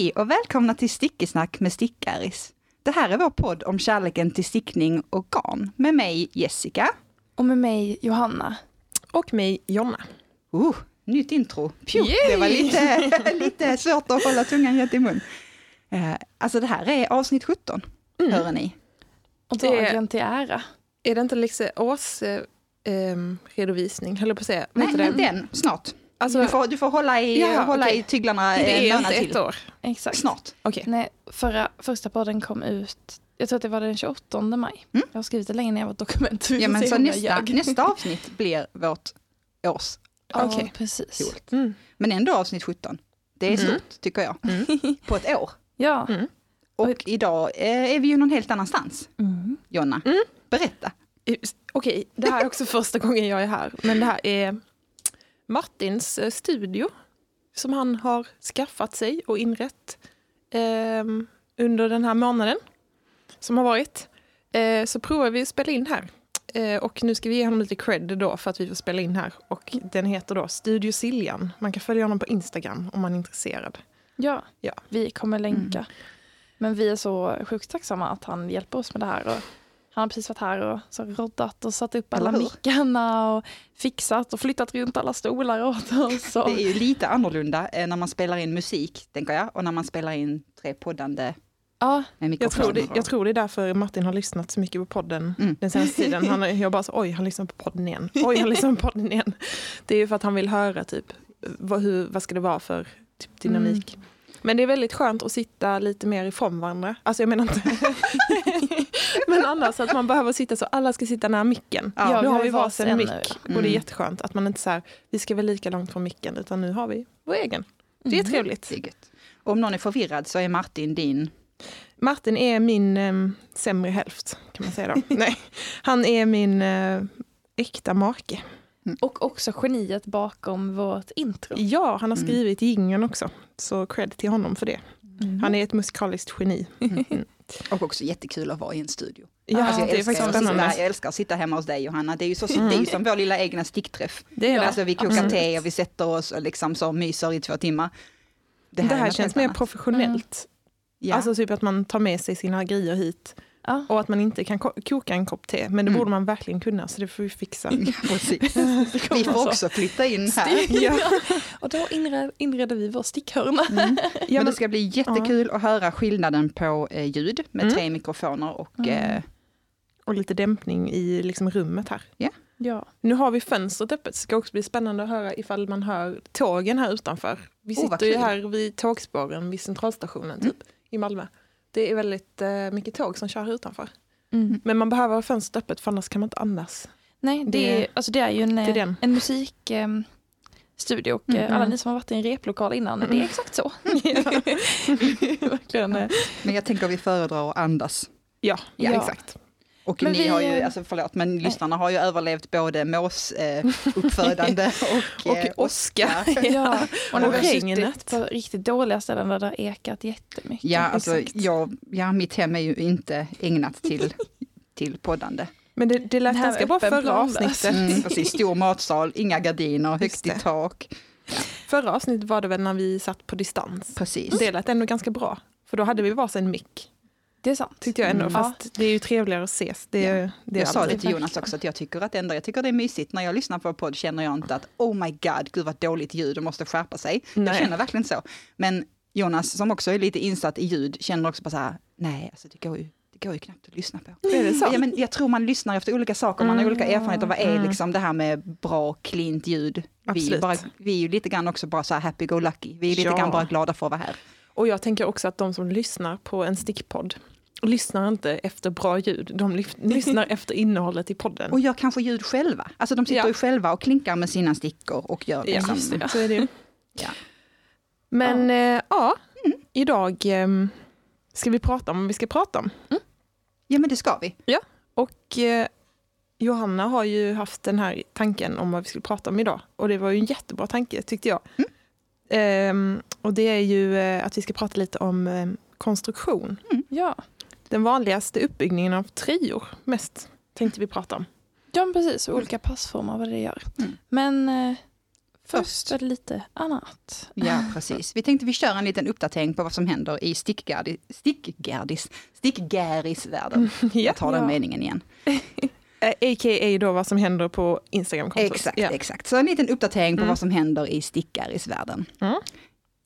Hej och välkomna till Stickesnack med Stickaris. Det här är vår podd om kärleken till stickning och garn med mig Jessica. Och med mig Johanna. Och mig Jonna. Uh, nytt intro. Pju, det var lite, lite svårt att hålla tungan rätt i mun. Eh, alltså det här är avsnitt 17, Mm. hör ni. Och Det- dagen till ära. Är det inte liksom års eh, ehm, redovisning, höll jag på att säga. Nej, men den, snart. Alltså, du, får, du får hålla i, Ja, hålla okej. i tyglarna det en är månad inte till. ett år. Exakt. Snart. Okej. Nej, förra, första podden kom ut, jag tror att det var den 28 maj. Mm. Jag har skrivit det länge ner i vårt dokument. Ja, men så jag nästa, nästa avsnitt blir vårt års. Ja, Okej. precis. Mm. Men ändå avsnitt 17. Det är Mm. stort, tycker jag. Mm. På ett år. Ja. Mm. Och idag eh, är vi ju någon helt annanstans. Mm. Jonna, Mm. berätta. Eh, Okej, det här är också första gången jag är här. Men det här är Martins eh, studio som han har skaffat sig och inrett ehm, under den här månaden som har varit. Eh, så provar vi att spela in här. Eh, och nu ska vi ge honom lite cred då för att vi får spela in här. Och den heter då Studio Siljan. Man kan följa honom på Instagram om man är intresserad. Ja. Ja. vi kommer länka. Mm. Men vi är så sjukt tacksamma att han hjälper oss med det här. Och han har precis varit här och så roddat och satt upp alla mickarna och fixat och flyttat runt alla stolar åt oss. Och... Det är ju lite annorlunda eh, när man spelar in musik, tänker jag, och när man spelar in tre poddande Ja, Jag tror, det, jag tror det är därför Martin har lyssnat så mycket på podden Mm. den senaste tiden. Han, jag bara så, oj, han lyssnar på podden igen. Oj, han lyssnar på podden igen. Det är ju för att han vill höra typ, vad, hur, vad ska det vara för typ, dynamik. Men det är väldigt skönt att sitta lite mer ifrån varandra. Alltså jag menar inte... Men annars att man behöver sitta så, alla ska sitta nära micken. Ja, nu vi har vi varsin mick nu, och det är Mm. jätteskönt att man inte så här, vi ska vara lika långt från micken utan nu har vi vår egen. Det är Mm. trevligt. Och om någon är förvirrad så är Martin din. Martin är min um, sämre hälft, kan man säga då. Nej, han är min uh, äkta make. Och också geniet bakom vårt intro. Ja, han har Mm. skrivit jingeln också. Så cred till honom för det. Mm. Han är ett musikaliskt geni. Och också jättekul att vara i en studio. Ja, alltså, jag, det är älskar faktiskt att sitta, jag älskar att sitta hemma hos dig Johanna. Det är ju, så, Mm. det är som vår lilla egna stickträff. Det, är det. Alltså vi kokar Absolut. te och vi sätter oss och liksom så myser i två timmar. det är här, något känns helt mer annat. professionellt. Ja. Alltså typ att man tar med sig sina grejer hit. Ja. Och att man inte kan ko- koka en kopp te. Men det Mm. borde man verkligen kunna, så det får vi fixa. Ja, precis. Vi får också flytta in här. Ja. Och då inred, inreder vi vår stickhörna. Mm. Ja, Men det ska bli jättekul att höra skillnaden på eh, ljud med Mm. tre mikrofoner och Mm. eh, och lite dämpning i liksom rummet här. Ja. Nu har vi fönstret öppet. Det ska också bli spännande att höra ifall man hör tågen här utanför. Vi Oh, sitter ju kul. här vid tågspåren vid centralstationen typ, i Malmö. Det är väldigt eh, mycket tåg som kör här utanför. Mm. Men man behöver ha fönstret öppet för annars kan man inte andas. Nej, det, Det- är, alltså det är ju en, är den. en musikstudio studio och eh, Mm. alla ni som har varit i en replokal innan, det är Mm. exakt så. Verkligen. eh, men jag tänker vi föredrar att andas. Ja, Ja. exakt. Och Men ni vi, har ju, eh, alltså förlåt, men lyssnarna har ju överlevt både mås eh, uppfödande och, Och eh, åska. Ja, och Och har vi suttit regnet. på riktigt dåliga ställen där det har ekat jättemycket. Ja, alltså jag, ja, mitt hem är ju inte ägnat till, till poddande. Men det, det lät ganska bra förra avsnittet. Mm, precis, stor matsal, inga gardiner, högt i tak. Förra avsnittet var det väl när vi satt på distans. Precis. Det lät ändå ganska bra. För då hade vi varsin mick. Det är sant. Tyckte jag ändå. Mm. Fast det är ju trevligare att ses. Det, Ja. det Jag sa det till Jonas också, att jag tycker att ändå, jag tycker det är mysigt. När jag lyssnar på podd känner jag inte att oh my god, gud vad dåligt ljud, och måste skärpa sig. Jag Nej. känner verkligen så. Men Jonas, som också är lite insatt i ljud, känner också bara så här, nej, alltså det går ju, det går ju knappt att lyssna på. Är det så? Ja, men jag tror man lyssnar efter olika saker, man har Mm. olika erfarenheter. Vad är Mm. liksom det här med bra, cleant ljud? Vi, är bara, vi är ju lite grann också bara så här happy-go-lucky. Vi är lite Ja. grann bara glada för att vara här. Och jag tänker också att de som lyssnar på en stickpodd lyssnar inte efter bra ljud. De lyssnar efter innehållet i podden. Och gör kanske ljud själva. Alltså de sitter Ja. ju själva och klinkar med sina stickor och gör Ja, liksom. just det. Så är det. Ja. Men ja, ja Mm. idag ehm, ska vi prata om vad vi ska prata om. ja, men det ska vi. Och eh, Johanna har ju haft den här tanken om vad vi skulle prata om idag. Och det var ju en jättebra tanke tyckte jag. Mm. Ehm, och det är ju eh, att vi ska prata lite om eh, konstruktion. Ja. Den vanligaste uppbyggningen av tröjor mest tänkte vi prata om. ja, men precis. Olika passformer, vad det gör. Mm. Men eh, Först är det lite annat. Ja, precis. Vi tänkte vi kör en liten uppdatering på vad som händer i stickgardis, stickgardis, stickgärisvärlden. Jag tar den Ja. meningen igen. Eh, A.k.a. då vad som händer på Instagram-kontot. Exakt, Ja. exakt. Så en liten uppdatering på Mm. vad som händer i stickgärisvärlden. Mm.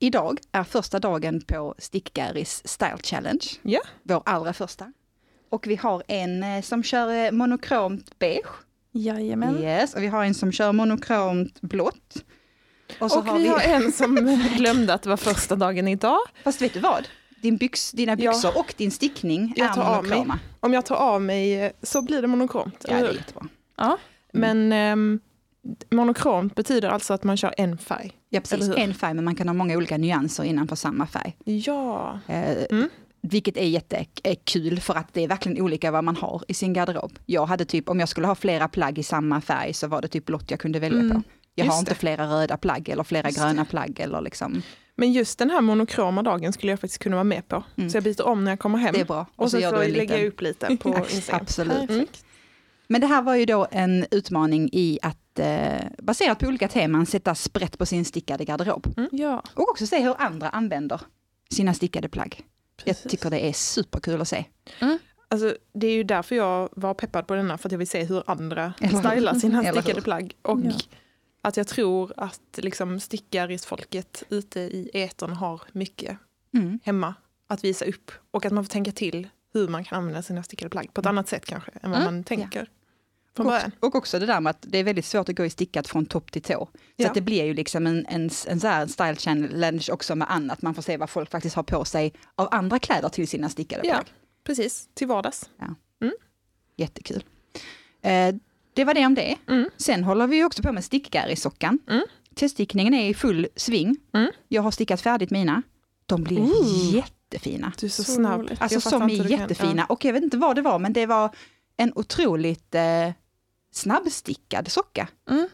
Idag är första dagen på Stickgäris Style Challenge. Ja. Vår allra första. Och vi har en eh, som kör eh, monokromt beige. Jajamän. Yes, och vi har en som kör monokromt blått. Och så Och har vi vi, har en som glömde att det var första dagen idag. fast vet du vad? Din byx, dina Ja. byxor och din stickning Jag är monokroma. Om jag tar av mig eh, så blir det monokromt. Ja, det är jättebra. Ja. Men ehm, monokromt betyder alltså att man kör en färg. Ja, precis. En färg, men man kan ha många olika nyanser innanför samma färg. Ja. Eh, Mm. Vilket är jättekul för att det är verkligen olika vad man har i sin garderob. Jag hade typ, om jag skulle ha flera plagg i samma färg så var det typ blått jag kunde välja Mm, på. Jag har just inte det. flera röda plagg eller flera Just gröna plagg eller liksom, Men just den här monokroma dagen skulle jag faktiskt kunna vara med på. Mm. Så jag byter om när jag kommer hem. det är bra. Och så gör får du jag upp lite på Instagram. Absolut. Mm. Men det här var ju då en utmaning i att eh, baserat på olika teman sätta sprätt på sin stickade garderob. Ja, Och också se hur andra använder sina stickade plagg. Jag precis. tycker det är superkul att se. Alltså, det är ju därför jag var peppad på denna, för att jag vill se hur andra Eller hur? stylar sina stickade plagg. Och Ja. att jag tror att liksom stickarisfolket ute i etern har mycket Mm. hemma att visa upp. Och att man får tänka till hur man kan använda sina stickade plagg på ett annat sätt kanske än vad Mm. man tänker från Och, början. och också det där med att det är väldigt svårt att gå i stickat från topp till tå. Så Ja. att det blir ju liksom en, en, en så här style challenge också med annat. Man får se vad folk faktiskt har på sig av andra kläder till sina stickade Ja. plagg. Precis, till vardags. Jättekul. Eh, det var det om det. Mm. Sen håller vi ju också på med stickgärisockan. Mm. Teststickningen är i full sving. Mm. Jag har stickat färdigt mina. De blir Ooh. jättefina. Du är så, Så snabb. roligt. Alltså som är jättefina. Och jag vet inte vad det var, men det var en otroligt eh, snabbstickad socka. Mm.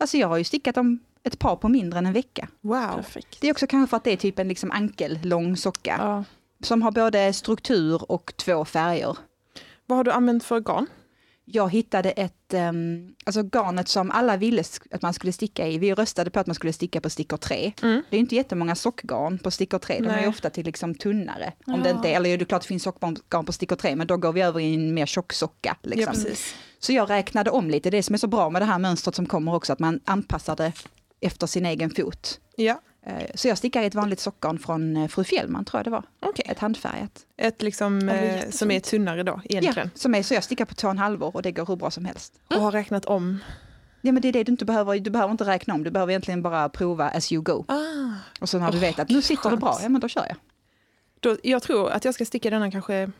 Alltså jag har ju stickat dem ett par på mindre än en vecka. Wow. Perfekt. Det är också kanske för att det är typ en liksom ankellång socka. Ja. Som har både struktur och två färger. Vad har du använt för garn? Jag hittade ett, um, alltså garnet som alla ville att man skulle sticka i. Vi röstade på att man skulle sticka på stickor 3. Mm. Det är inte jättemånga sockgarn på stickor 3. De är ju ofta till liksom tunnare. Om Ja. det inte eller det är klart det finns sockgarn på stickor 3, men då går vi över i en mer tjock socka. Ja, Liksom. precis. Så jag räknade om lite. Det som är så bra med det här mönstret som kommer också, att man anpassar det efter sin egen fot. Ja, Så jag stickar i ett vanligt sockgarn från eh, Fru Fjällman, tror jag det var. okej. Ett handfärgat. Ett liksom, det är eh, som är tunnare då egentligen. Ja, som är, så jag stickar på två och en halv år och det går hur bra som helst. Och har räknat om. Ja men det är det du inte behöver, du behöver inte räkna om, du behöver egentligen bara prova as you go. Ah. Och så när du Åh, vet att nu sitter det skönt. bra, ja men då kör jag. Då, jag tror att jag ska sticka denna kanske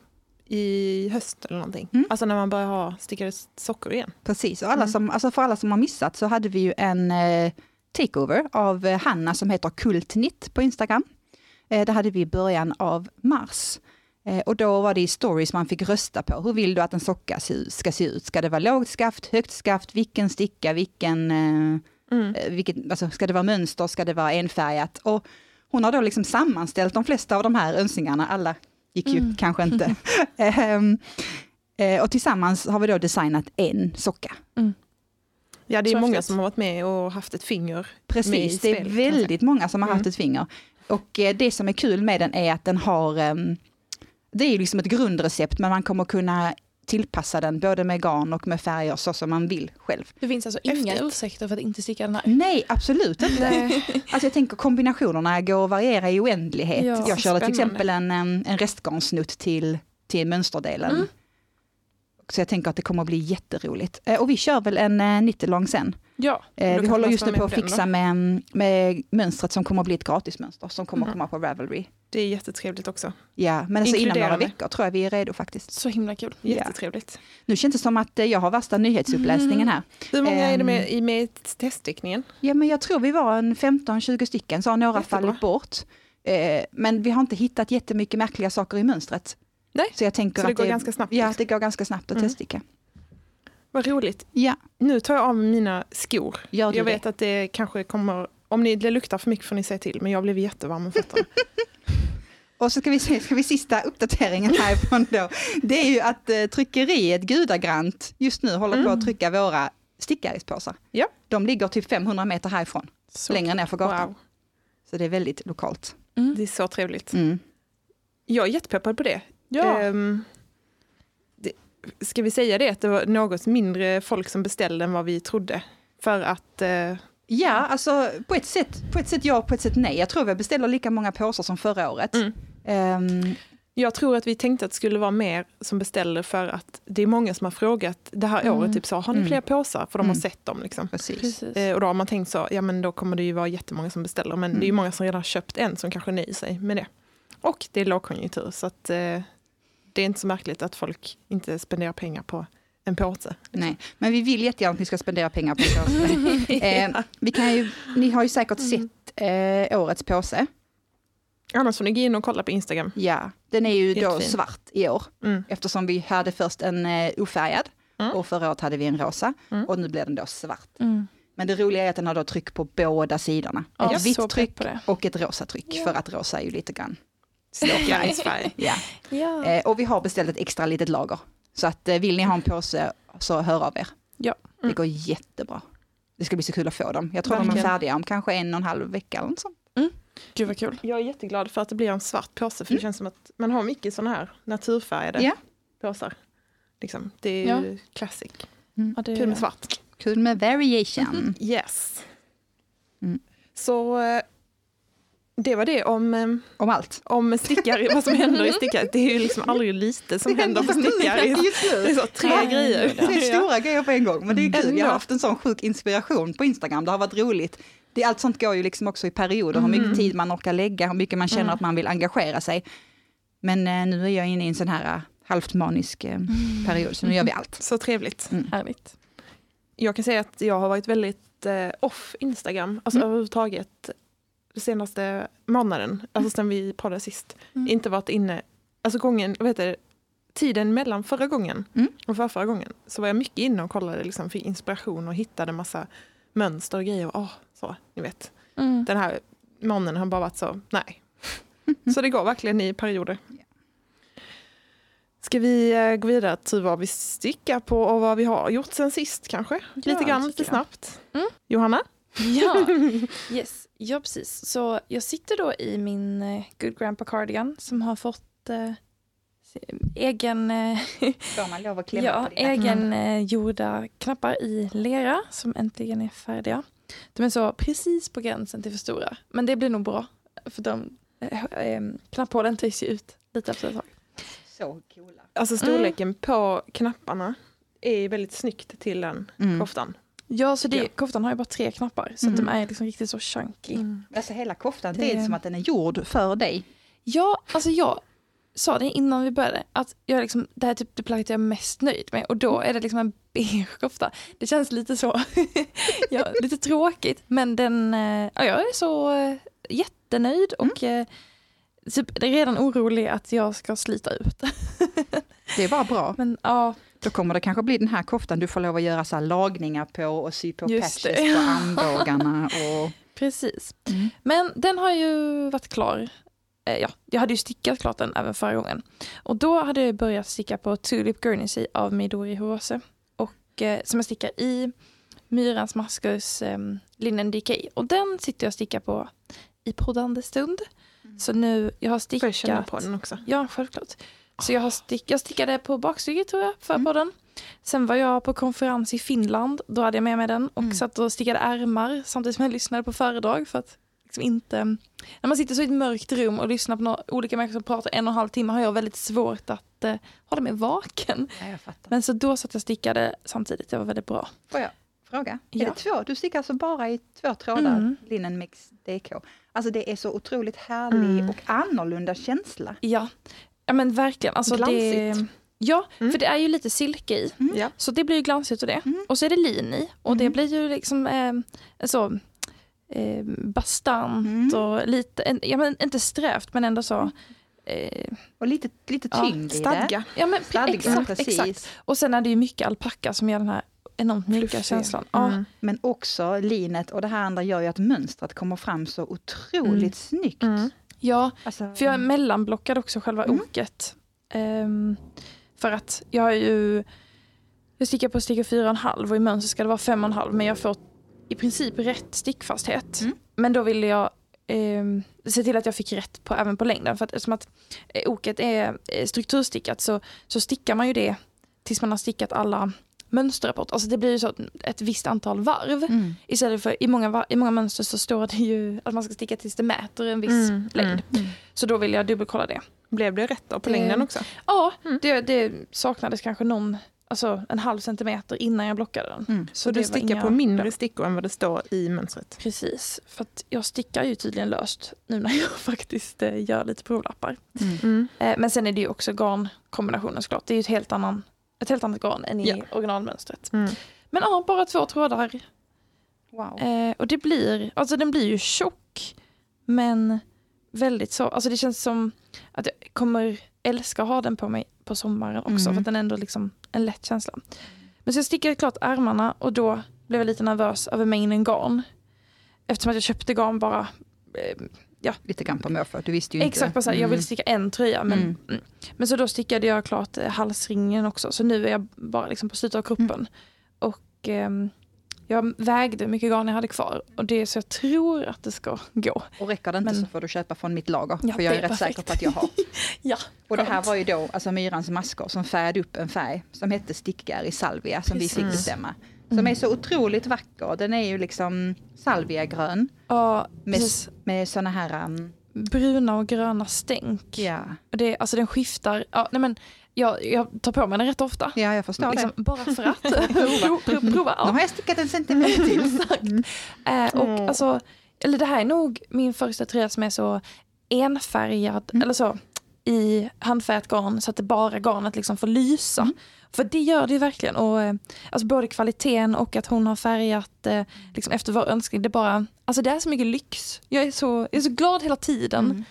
i höst eller någonting. Mm. Alltså när man börjar ha stickade sockor igen. Precis, och alla Mm. som, alltså för alla som har missat så hade vi ju en eh, takeover av eh, Hanna som heter Kultnitt på Instagram. Eh, det hade vi i början av mars. Eh, och då var det i stories man fick rösta på. Hur vill du att en socka ska se ut? Ska det vara lågt skaft, högt skaft, vilken sticka, vilken, Mm. vilket, alltså, ska det vara mönster, ska det vara enfärgat? Och hon har då liksom sammanställt de flesta av de här önskningarna. Alla gick ju Mm. kanske inte. Ehm, eh, och tillsammans har vi då designat en socka. Ja, det är många som har varit med och haft ett finger. med i Precis, det är väldigt många som har haft Mm. ett finger. Och eh, det som är kul med den är att den har, ehm, det är liksom ett grundrecept men man kommer kunna tillpassa den både med garn och med färger så som man vill själv. Det finns alltså inga Häftigt. ursäkter för att inte sticka den här. Nej, absolut inte. Alltså jag tänker kombinationerna går att variera i oändlighet. Ja, jag körde till exempel en, em, en restgarnsnutt till, till mönsterdelen. Mm. Så jag tänker att det kommer att bli jätteroligt. Eh, Och vi kör väl en uh, nittelång sen. Ja, Eh, vi håller just nu på med att fixa med, med mönstret som kommer att bli ett gratismönster som kommer att Mm. komma på Ravelry. Det är jättetrevligt också. Ja, men alltså innan några veckor tror jag vi är redo faktiskt. så himla kul. Ja. Jättetrevligt. Nu känns det som att eh, jag har värsta nyhetsuppläsningen här. Hur många är det Ehm. med i med teststickningen? Ja, men jag tror vi var en 15-20 stycken, så har några Jättebra. fallit bort. Eh, men vi har inte hittat jättemycket märkliga saker i mönstret. Nej, Så jag tänker Så det att går ganska snabbt? Ja, liksom. det går ganska snabbt att Mm. teststicka. Vad roligt. Ja, Nu tar jag av mina skor. gör Jag det? vet att det kanske kommer, om ni, det luktar för mycket får ni säga till, men jag blev jättevarm om fötterna. Och så ska vi se, ska vi sista uppdateringen härifrån då. Det är ju att eh, tryckeriet Gudagrant just nu håller på att trycka våra stickarispåsar. Ja. De ligger typ 500 meter härifrån. Så, längre ner för gatan. wow, Så det är väldigt lokalt. det är så trevligt. Mm. Jag är jättepeppad på det. Ja, Ehm, det. Ska vi säga det, att det var något mindre folk som beställde än vad vi trodde? För att, eh, Ja, alltså på ett, sätt, på ett sätt ja, på ett sätt nej. Jag tror vi beställer lika många påsar som förra året. Mm. Ehm, jag tror att vi tänkte att det skulle vara mer som beställer för att det är många som har frågat det här Mm. året, typ så, har ni Mm. fler påsar? För de har Mm. sett dem liksom. precis. precis. Eh, och då har man tänkt så, ja men då kommer det ju vara jättemånga som beställer. Men Mm. det är ju många som redan har köpt en som kanske nöjer sig med det. Och det är lågkonjunktur så att eh, det är inte så märkligt att folk inte spenderar pengar på en påse. Nej, men vi vill jättegärna att ni ska spendera pengar på en påse. eh, vi kan ju, ni har ju säkert sett eh, årets påse. Annars får ni gå in och kolla på Instagram. Ja, den är ju Helt då svart i år. Mm. Eftersom vi hade först en eh, ofärgad Mm. och förra året hade vi en rosa Mm. och nu blir den då svart. Mm. Men det roliga är att den har då tryck på båda sidorna. Ja, ett vitt tryck och ett rosa tryck Ja. för att rosa är ju lite grann. Slåkärringsfärg. Ja. Ja. Eh, och vi har beställt ett extra litet lager. Så att eh, vill ni ha en påse så hör av er. Ja. Det Mm. går jättebra. Det ska bli så kul att få dem. Jag tror de är Verkligen. färdiga om kanske en och en halv vecka eller något sånt. Gud vad kul. Jag är jätteglad för att det blir en svart påse för det känns som att man har mycket sådana här naturfärgade Ja. påsar. Liksom. Det är Ja. ju classic. Ja, det, Kul med svart. Kul med variation. Yes. Mm. Så eh, det var det om, eh, Om allt. om stickar, vad som händer i stickar. Det är ju liksom aldrig lite som händer på stickar. Det är så tre Ja, grejer. Det är stora grejer på en gång, men det är kul. Jag har haft en sån sjuk inspiration på Instagram. Det har varit roligt. Det, allt sånt går ju liksom också i perioder, hur mycket Mm. tid man orkar lägga, hur mycket man känner Mm. att man vill engagera sig. Men eh, nu är jag inne i en sån här eh, halvt manisk eh, period, så nu gör vi allt. Så trevligt. Härligt. Jag kan säga att jag har varit väldigt off Instagram, alltså Mm. överhuvudtaget senaste månaden, alltså sen vi poddade sist. Mm. Inte varit inne, alltså gången, vad heter det, tiden mellan förra gången Mm. och förra, förra gången så var jag mycket inne och kollade liksom för inspiration och hittade massa mönster och grejer. Åh, så, ni vet. Mm. Den här månaden har bara varit så, nej. så det går verkligen i perioder. Ska vi eh, gå vidare till vad vi stickar på och vad vi har gjort sen sist kanske? lite det grann, lite snabbt. Mm. Johanna? Ja, yes. ja, precis. Så jag sitter då i min eh, Good Grandpa Cardigan som har fått eh, egen, eh, lov att ja, egen eh, gjorda knappar i lera som äntligen är färdiga. De är så precis på gränsen till för stora, men det blir nog bra. För de eh, eh, knapphålen trivs ju ut lite efter ett tag. Så coola. Alltså storleken på knapparna är väldigt snyggt till den Mm. koftan. Ja, så det, Ja. koftan har ju bara tre knappar så att Mm. de är liksom riktigt så chunky. Alltså hela koftan, det, Det- är som att den är gjord för dig. Ja, alltså jag sa det innan vi började att jag liksom, det här är typ det plagget jag är mest nöjd med och då är det liksom en beige kofta. Det känns lite så, ja, lite tråkigt men den, eh, ja, jag är så eh, jättenöjd och eh, typ, det är redan orolig att jag ska slita ut. Det är bara bra. Men ja, Då kommer det kanske bli den här koftan du får lov att göra så här lagningar på och sy på Just patches det. på armbågarna. Och... precis. Mm. Men den har ju varit klar. Eh, Ja, jag hade ju stickat klart den även förra gången. Och då hade jag börjat sticka på Tulip Guernsey av Midori Horose. Och eh, som jag stickar i Myrans Maskus eh, Linnen DK. Och den sitter jag och stickar på i poddande stund. Så nu, jag har Får jag känna stickat... på den också? Ja, självklart. Så jag, har stick, jag stickade på bakstycket tror jag, för Mm. podden. Sen var jag på konferens i Finland, då hade jag med mig den och Mm. satt och stickade ärmar samtidigt som jag lyssnade på föredrag för att liksom inte... När man sitter så i ett mörkt rum och lyssnar på några olika människor som pratar en och en halv timme har jag väldigt svårt att eh, hålla mig vaken. Ja. Men så då satt jag och stickade samtidigt, det var väldigt bra. Får jag fråga? Ja. Är det två? Du stickar alltså bara i två trådar, Mm. Linnen Mix DK. Alltså det är så otroligt härlig Mm. och annorlunda känsla. Ja, ja men verkligen. Alltså det, Glansigt. ja, Mm. för det är ju lite silke i. Mm. Ja. Så det blir ju glansigt och det. Mm. Och så är det lin i. Och det Mm. blir ju liksom eh, så eh, bastant Mm. och lite, en, ja, men inte strävt men ändå så. Eh, Och lite, lite Ja, tyngd i det. Stadga. ja men Stadga, exakt, precis. exakt. Och sen är det ju mycket alpacka som ger den här enormt mjuka känslan. Ja, Mm. Men också linet och det här andra gör ju att mönstret kommer fram så otroligt snyggt. Mm. Ja, Alltså, för jag är mellanblockad också själva Mm. oket. Ehm, för att jag har ju, jag stickar på sticka fyra och i mönster ska det vara fem och en halv men jag får i princip rätt stickfasthet. Mm. Men då ville jag eh, se till att jag fick rätt på, även på längden. För att eftersom att eh, oket är eh, strukturstickat så, så stickar man ju det tills man har stickat alla mönsterrapport. Alltså det blir ju så ett, visst antal varv. Mm. Istället för i många, i många mönster så står det ju att man ska sticka tills det mäter en viss Mm, längd. Mm. Så då vill jag dubbelkolla det. Blev det rätt då på längden också? Ja, Mm. det, det saknades kanske någon, alltså en halv centimeter innan jag blockade den. Mm. Så det du stickar inga på mindre stickor än vad det står i mönstret? Precis, för att jag stickar ju tydligen löst nu när jag faktiskt eh, gör lite provlappar. Mm. Mm. Men sen är det ju också garnkombinationen såklart. Det är ju ett helt, annan, ett helt annat garn än i Ja. originalmönstret. Mm. Men ja, bara två trådar. Wow. Eh, och det blir, alltså den blir ju tjock. Men väldigt så, alltså det känns som att jag kommer älska att ha den på mig på sommaren också. Mm. För att den är ändå liksom en lätt känsla. Men så jag stickade klart ärmarna och då blev jag lite nervös över mängden garn. Eftersom att jag köpte garn bara eh, Lite grann på måfå, du visste ju Exakt, inte. så här, jag vill sticka en tröja. Men, Mm. mm. men så då stickade jag klart eh, halsringen också. Så nu är jag bara liksom på slutet av kroppen. Mm. Och ehm, jag vägde hur mycket garn jag hade kvar. Och det är så jag tror att det ska gå. Och räcker det inte Men- så får du köpa från mitt lager. Ja, för jag är, är rätt perfekt. säker på att jag har. Ja, Och det här var ju då alltså Myrans maskor som färgade upp en färg som hette stickgar i salvia som vi fick Precis. bestämma. Som Mm. är så otroligt vacker. Den är ju liksom salviagrön Ja, med, med såna här... Um, Bruna och gröna stänk. ja. Och Det, alltså den skiftar. Ja, nej men, jag, jag tar på mig den rätt ofta. ja, jag förstår Liksom, det. bara för att. prova. prova, prova. Nu Ja. har jag stickat en centimeter till. Mm. Eh, och Åh. alltså, eller det här är nog min första tröja som är så enfärgad, Mm. eller så, i handfärgat garn så att det bara garnet liksom får lysa. Mm. För det gör det ju verkligen. Och, eh, alltså både kvaliteten och att hon har färgat eh, liksom efter vår önskning. Det, bara, alltså det är så mycket lyx. Jag är så, jag är så glad hela tiden. Mm.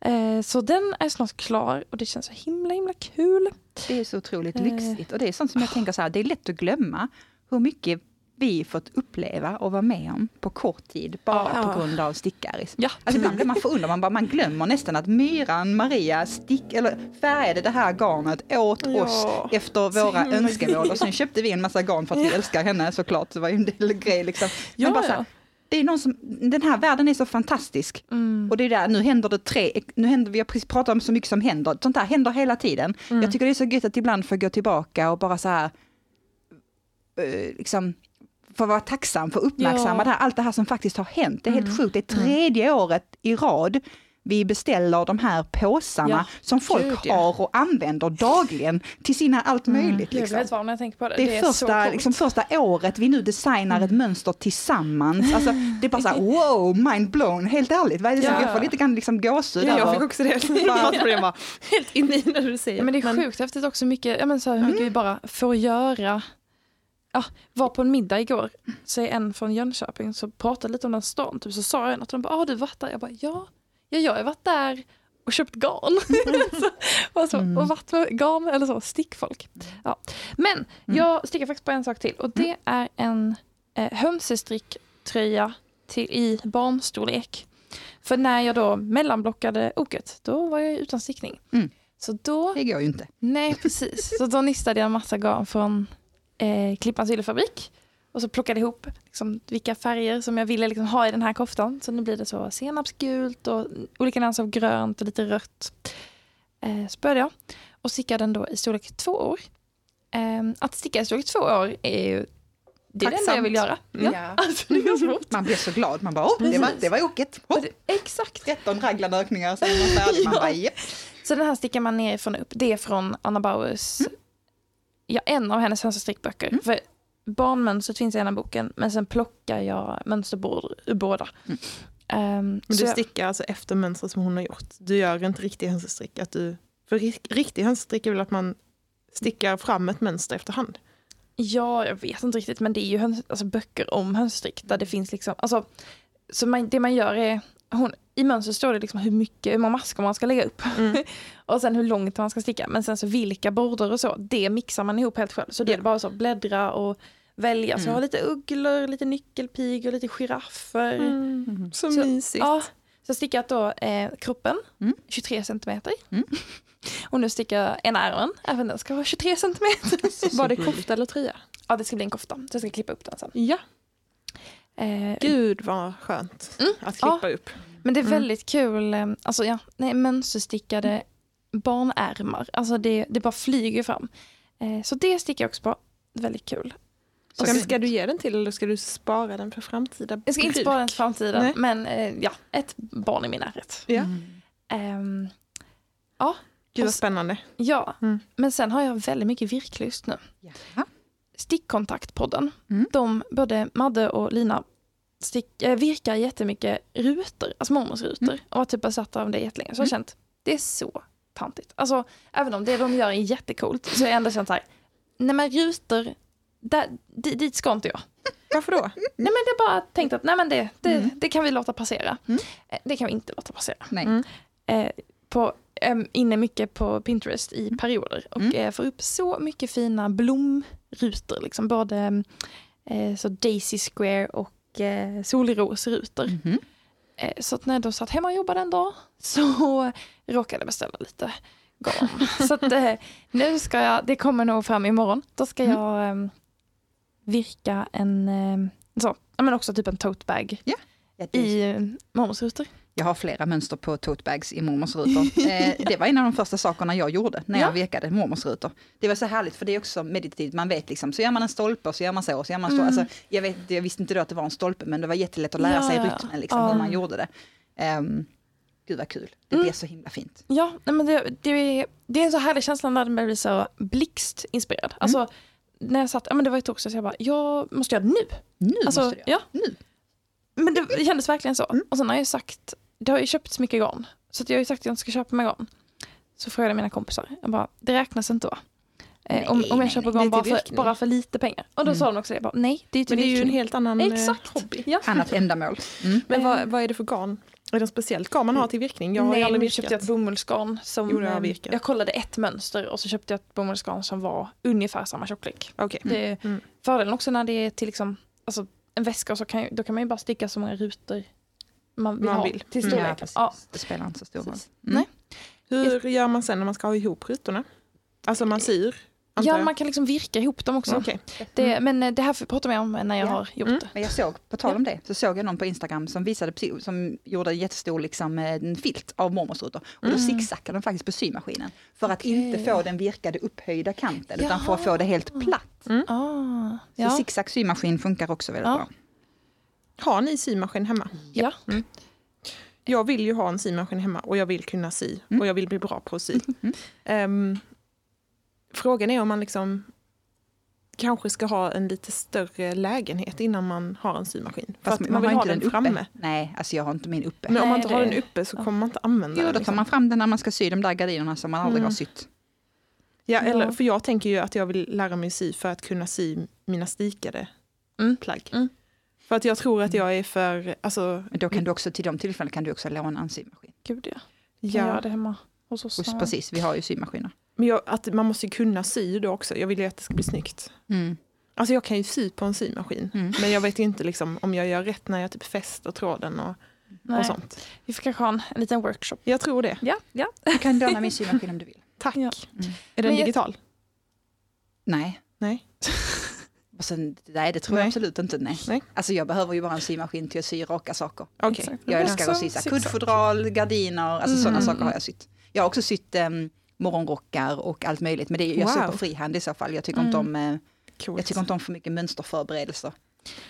Eh, så den är snart klar och det känns så himla himla kul. Det är så otroligt lyxigt. Och det är sånt som jag tänker så här, det är lätt att glömma hur mycket vi fått uppleva och vara med om på kort tid, bara Ja. på grund av stickaris. Ja. Alltså ibland blir man förundrad, man, bara, man glömmer nästan att Myran, Maria stick, eller färgade det här garnet åt Ja. oss efter våra önskemål. Och sen köpte vi en massa garn för att vi älskar henne såklart, det var ju en del grej liksom. Men bara så här, det är någon som, den här världen är så fantastisk. Mm. Och det är där, nu händer det tre, nu händer, vi har precis pratat om så mycket som händer, sånt här händer hela tiden. Mm. Jag tycker det är så gött att ibland få gå tillbaka och bara så här, eh, liksom, få vara tacksam, få uppmärksamma Ja. det här, allt det här som faktiskt har hänt. Det är helt Mm. sjukt, det är tredje året i rad vi beställer de här påsarna Ja, som folk gud, ja. har och använder dagligen till sina allt möjligt. Jag blir Liksom. helt jag tänker på det. Det är, första. Mm. liksom första året vi nu designar ett mönster tillsammans. Alltså, det är bara så här, wow, mind blown, helt ärligt. Vad är det som, Ja. Jag får lite grann liksom gåshud Ja, jag fick också det. Det helt inne i när du säger. Ja, men det är sjukt häftigt också mycket, ja, men så här, hur mycket vi bara får göra. Ja, var på en middag igår, så är en från Jönköping så pratade lite om den stan. Typ, så sa en att de bara, har du varit där? Jag bara, ja, ja jag har varit där och köpt garn. så, och, så, och varit med garn, eller så, stickfolk. Ja. Men jag stickar faktiskt på en sak till och det är en eh, hönsestricktröja till, i barnstorlek. För när jag då mellanblockade oket, då var jag utan stickning. Mm. Så då Det går ju inte. Nej, precis. Så då nistade jag en massa garn från eh, Klippans yllefabrik. Och så plockade ihop liksom, vilka färger som jag ville liksom, ha i den här koftan. Så nu blir det så senapsgult och olika nyanser av grönt och lite rött. Eh, så började jag och stickade den då i storlek två år. Eh, att sticka i storlek två år är ju det, är det enda jag vill göra. Ja. Ja. Alltså. Man blir så glad, man bara, oh, det var, det var oket. Oh, Exakt. 13 raglande ökningar, sen är man färdig. Man Ja. bara, japp. Så den här stickar man nerifrån och upp. Det är från Anna Bauers, ja, en av hennes hönsestrickböcker. Mm. För barnmönstret finns i ena boken, men sen plockar jag mönsterbord ur båda. Mm. Ehm, Men du jag- stickar alltså efter mönstret som hon har gjort. Du gör inte riktig hönsestrick. Att du, för ri- riktig hönsestrick är väl att man stickar fram ett mönster efterhand. Ja, jag vet inte riktigt, men det är ju höns, alltså, böcker om hönsestrick där det finns liksom, alltså, så man, det man gör är, hon, i mönstret står det liksom hur mycket, hur många masker man ska lägga upp. Mm. och sen hur långt man ska sticka, men sen så vilka border och så, det mixar man ihop helt själv. Så det är bara så bläddra och välja. Så jag har lite ugglor, lite nyckelpigor, lite giraffer. Mm. Så, Så- mysigt. Ja, så stickat då eh, kroppen, Mm. 23 centimeter. Mm. Och nu stickar jag ena ärmen, även den ska vara 23 centimeter. Var det kofta eller tröja? Ja, det ska bli en kofta. Så jag ska klippa upp den sen. Ja. Eh, Gud vad skönt Mm, att klippa upp. Men det är Mm. väldigt kul, eh, alltså ja, nej, mönsterstickade barnärmar. Alltså det, det bara flyger fram. Eh, så det stickar jag också på. Väldigt kul. Ska, Så- ska du ge den till eller ska du spara den för framtida Jag ska inte spara den till framtiden, Nej. men eh, ja, ett barn i min närhet. Ja. Mm. Ehm, Gud Och vad spännande. ja, Mm. men sen har jag väldigt mycket virklust nu. Jaha. Stickkontaktpodden, Mm. de, både Madde och Lina, stick, äh, virkar jättemycket rutor, alltså mormors rutor. Mm. Och har typ besatt av det jättelänge. Så jag har känt, det är så tantigt. Alltså, även om det de gör är jättecoolt, så har jag ändå känt så här, nej men rutor, där, di- dit ska inte jag. Varför då? Nej men det är bara tänkt att nej men det, det, Mm. det kan vi låta passera. Mm. Eh, Det kan vi inte låta passera. Nej. Mm. Eh, på, em, inne mycket på Pinterest i perioder och Mm. eh, får upp så mycket fina blomrutor. Liksom, både eh, så Daisy Square och eh, solrosrutor. Mhm. Eh, så att när jag då satt hemma och jobbade en dag så råkade jag beställa lite garn. så att eh, nu ska jag, det kommer nog fram imorgon, då ska Mm. jag em, virka en, em, så, men också typ en tote bag är i eh, mormors rutor. Jag har flera mönster på totebags i mormors rutor. Eh, det var en av de första sakerna jag gjorde när jag Ja. vekade mormors rutor. Det var så härligt för det är också meditativt, man vet liksom, så gör man en stolpe och så gör man så, och så gör man så. Mm. Alltså, jag, vet, jag visste inte då att det var en stolpe men det var jättelätt att lära Ja, sig rytmen, liksom, Ja. hur man gjorde det. Um, gud vad kul, det Mm. blev så himla fint. Ja, men det, det, är, det är en så härlig känsla när man blir så blixtinspirerad. Alltså, när jag satt, ja men det var i torsdags, jag bara, jag måste göra det nu. Nu Alltså, måste du göra. ja. Nu. Men det kändes verkligen så. Mm. Och sen har jag sagt, det har ju köpts mycket garn. Så att jag har ju sagt att jag inte ska köpa mig garn. Så frågade mina kompisar, jag bara, det räknas inte va? Eh, om, Nej, om nej, jag köper nej. Det garn bara för, bara för lite pengar. Och då Mm. sa de också det, jag bara, nej det är till Men det är ju en helt annan eh, Exakt. hobby. Ja. Annat ändamål. Mm. Men vad, vad är det för garn? Är det speciellt garn man har till virkning? Jag har Nej, aldrig nu köpte jag virkat. ett bomullsgarn som, Jo, det jag eh, virkat. jag kollade ett mönster och så köpte jag ett bomullsgarn som var ungefär samma tjocklek. Okej. Det är Mm. fördelen också när det är till liksom, alltså, en väska så kan, då kan man ju bara sticka så många rutor man vill Man ha vill. till Mm. storleken. Ja, precis. Ja, Det spelar inte så stor roll. Mm. Nej. Hur gör man sen när man ska ha ihop rutorna? Alltså man syr? Ja man kan liksom virka ihop dem också. Okej. Det, men eh, det här får vi om när jag Ja. har gjort Mm. det. Men jag såg, på tal om det, så såg jag någon på Instagram som visade, som gjorde en jättestor liksom, eh, en filt av mormors rutor. Och då Mm. zigzackade de faktiskt på symaskinen. För att Okej. inte få den virkade upphöjda kanten, utan för att få det helt Jaha. platt. Ah, Så ja. zigzag symaskin funkar också väldigt Ja. bra. Har ni symaskin hemma? ja. Jag vill ju ha en symaskin hemma och jag vill kunna sy Mm. och jag vill bli bra på att sy. Mm. Frågan är om man liksom kanske ska ha en lite större lägenhet innan man har en symaskin. För Fast att man vill har ha den uppe. framme. Nej, alltså jag har inte min uppe. Men om man Nej, inte har den uppe så ja. kommer man inte använda Jo, den. då tar liksom. man fram den när man ska sy de där gardinerna som man aldrig Mm. har sytt. Ja, eller, för jag tänker ju att jag vill lära mig sy för att kunna sy mina stikade Mm. plagg. Mm. För att jag tror att jag är för, alltså, Men då kan du också, till de tillfällena kan du också låna en symaskin. Gud ja. Kan jag göra ja, det hemma hos oss. Hos, precis, vi har ju symaskiner. Men jag, att man måste ju kunna sy då också. Jag vill ju att det ska bli snyggt. Mm. Alltså jag kan ju sy på en symaskin. Mm. Men jag vet ju inte liksom, om jag gör rätt när jag typ fäster tråden och, Nej. och sånt. Vi får kanske ha en, en liten workshop. Jag tror det. Ja, ja. Du kan låna min symaskin om du vill. Tack. Ja. Mm. Är den jag- digital? Nej. Nej. Och sen, nej, det tror jag Nej. absolut inte. Nej. Nej. Alltså jag behöver ju bara en symaskin till att sy raka saker. Exakt. Jag älskar Också att sy så här zigzag. kuddfodral, gardiner, alltså Mm. sådana saker har jag sytt. Jag har också sytt um, morgonrockar och allt möjligt, men det är, jag Wow. på frihand i så fall. Jag tycker, inte om, eh, Coolt. jag tycker inte om för mycket mönsterförberedelser.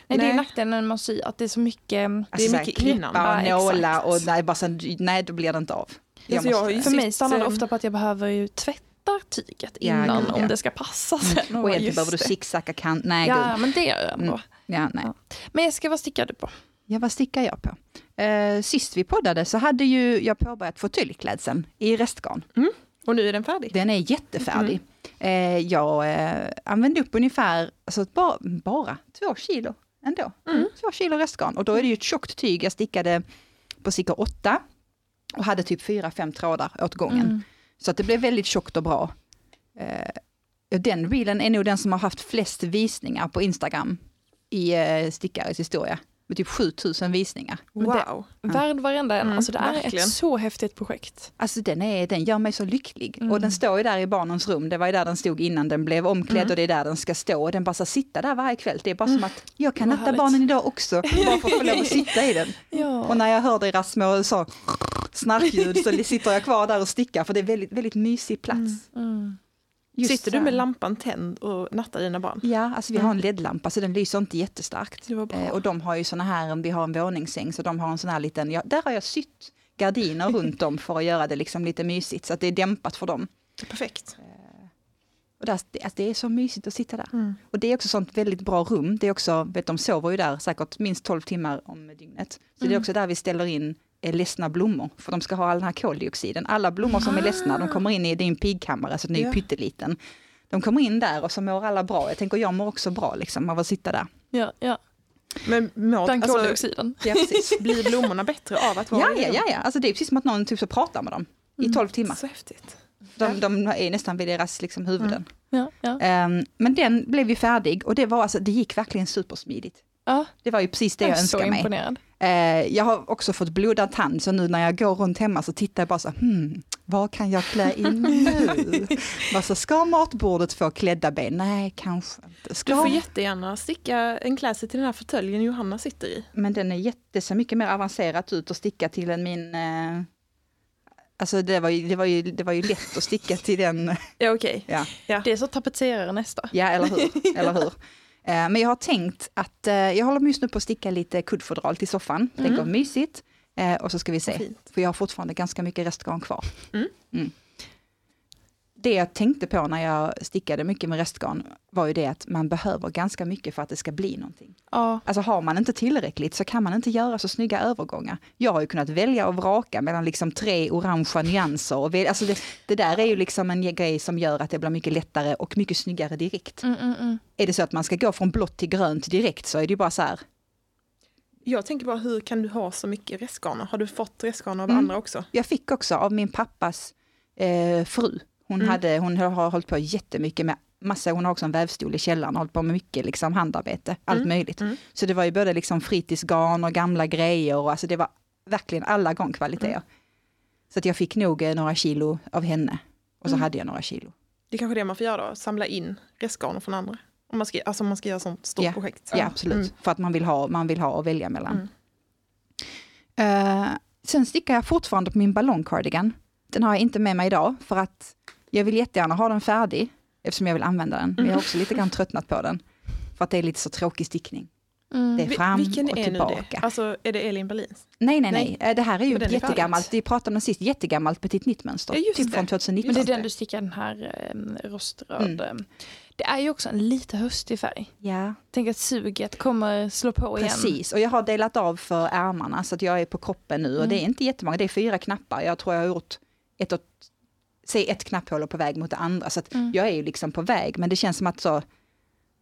Nej, det är Nej. nackdelen när man syr, att det är så mycket... Det är Alltså, mycket. Klippa Ja, och nåla och nej, bara så, nej, då blir det inte av. Jag Alltså, jag För mig stannar det eh, ofta på att jag behöver ju tvätta tyget Ja, innan gud, om ja. det ska passa sen. och egentligen behöver du zigzacka kant. Nej, Ja, gud. men det gör jag ändå. Mm. Ja, nej. Ja. Men ska vad stickar du på? Ja, vad stickar jag på? Eh, sist vi poddade så hade ju jag påbörjat fåtöljklädseln i restgarn. Och nu är den färdig. Den är jättefärdig. Eh, jag eh, använde upp ungefär, alltså bara, bara två kilo ändå. Mm. Två kilo restgarn. Och då är det ju ett tjockt tyg. Jag stickade på stickor 8 och hade typ 4-5 trådar åt gången. Mm. Så att det blev väldigt tjockt och bra. Eh, den reelen är nog den som har haft flest visningar på Instagram i eh, stickares historia. Med typ 7000 visningar. Men det- Wow. Värd varenda en. Mm, alltså det är verkligen. ett så häftigt projekt. Alltså den, är, den gör mig så lycklig. Mm. Och den står ju där i barnens rum, det var ju där den stod innan den blev omklädd Mm. och det är där den ska stå. Och den bara så sitter där varje kväll. Det är bara som att jag kan natta barnen idag också, bara för att få lov att sitta i den. Ja. Och när jag hör deras små så, snarkljud så sitter jag kvar där och stickar för det är väldigt, väldigt mysig plats. Mm. Just Sitter du med lampan tänd och nattar dina barn? Ja, alltså vi har en ledlampa så den lyser inte jättestarkt. Eh, och de har ju såna här, vi har en våningssäng så de har en sån här liten, ja, där har jag sytt gardiner runt om för att göra det liksom lite mysigt så att det är dämpat för dem. Perfekt. Och där, det, alltså det är så mysigt att sitta där. Mm. Och det är också sånt väldigt bra rum. Det är också, vet de sover ju där säkert minst 12 timmar om dygnet. Så det är Mm. också där vi ställer in eh, ledsna blommor, för de ska ha all den här koldioxiden. Alla blommor som är ledsna, de kommer in i, en pigkammare så den är ju Ja. pytteliten. De kommer in där och så mår alla bra. Jag tänker jag mår också bra liksom av att sitta där. Ja, ja. Men mat, Den alltså, koldioxiden. Ja, precis. blir blommorna bättre av att vara ja, i ja, ja, ja. Alltså det är precis som att någon typ så pratar med dem i 12 timmar. Så häftigt. De, de är nästan vid deras liksom, huvuden. Ja, ja. Ehm, men den blev ju färdig och det var alltså, det gick verkligen supersmidigt. ja. Det var ju precis det Jag jag är så önskade mig. Eh, jag har också fått blodad tand, så nu när jag går runt hemma så tittar jag bara så hmm, vad kan jag klä in nu? Bara så, ska matbordet få klädda ben? Nej, kanske inte. Du Ska... får jättegärna sticka en klädsel till den här fåtöljen Johanna sitter i. Men den är jätte, ser mycket mer avancerat ut att sticka till än min... Eh... Alltså det var, ju, det, var ju, det var ju lätt att sticka till den, Ja okej. ja, Det är så tapetserare nästa. ja eller hur? eller hur? Eh, men jag har tänkt att, eh, jag håller just nu på att sticka lite kuddfodral till soffan. Det går mysigt. Eh, och så ska vi se. För jag har fortfarande ganska mycket restgarn kvar. Mm. Det jag tänkte på när jag stickade mycket med restgarn var ju det att man behöver ganska mycket för att det ska bli någonting. Ja, Alltså har man inte tillräckligt så kan man inte göra så snygga övergångar. Jag har ju kunnat välja och vraka mellan liksom tre orangea nyanser. Och alltså det, det där är ju liksom en grej som gör att det blir mycket lättare och mycket snyggare direkt. mm, mm, mm. Är det så att man ska gå från blått till grönt direkt så är det ju bara så här, Jag tänker bara hur kan du ha så mycket restgarner? Har du fått restgarner av Mm. andra också? Jag fick också av min pappas eh, fru. Hon, Mm. hade, hon har hållit på jättemycket med massa, hon har också en vävstol i källaren hållit på med mycket liksom handarbete, allt Mm. möjligt. Mm. Så det var ju både liksom fritidsgarn och gamla grejer och alltså det var verkligen alla garnkvaliteter. Mm. Så att jag fick nog eh, några kilo av henne och så Mm. hade jag några kilo. Det är kanske det man får göra då, samla in restgarner från andra. Om man ska, alltså om man ska göra sånt stort Ja. projekt. Ja, absolut, för att man vill ha, man vill ha att välja mellan. Eh, sen stickar jag fortfarande på min ballongcardigan. Den har jag inte med mig idag för att jag vill jättegärna ha den färdig eftersom jag vill använda den. Men jag har också lite grann tröttnat på den. För att det är lite så tråkig stickning. Mm. Det är fram Vilken och är nu tillbaka. det? Alltså är det Elin Berlins? Nej, nej, nej. Eh, Det här är ju den ett jättegammalt, vi pratade om det sist, jättegammalt petit nittmönster. Ja, typ det. från 2019. Men det är den du stickar den här eh, roströd. Mm. eh. Det är ju också en lite höstig färg. Ja, Tänk att suget kommer slå på igen. precis. Och jag har delat av för ärmarna så att jag är på kroppen nu och Mm. det är inte jättemånga, det är fyra knappar. Jag tror jag har gjort ett, åt, säg ett knapphål på väg mot det andra. Så Mm. jag är ju liksom på väg, men det känns som att så,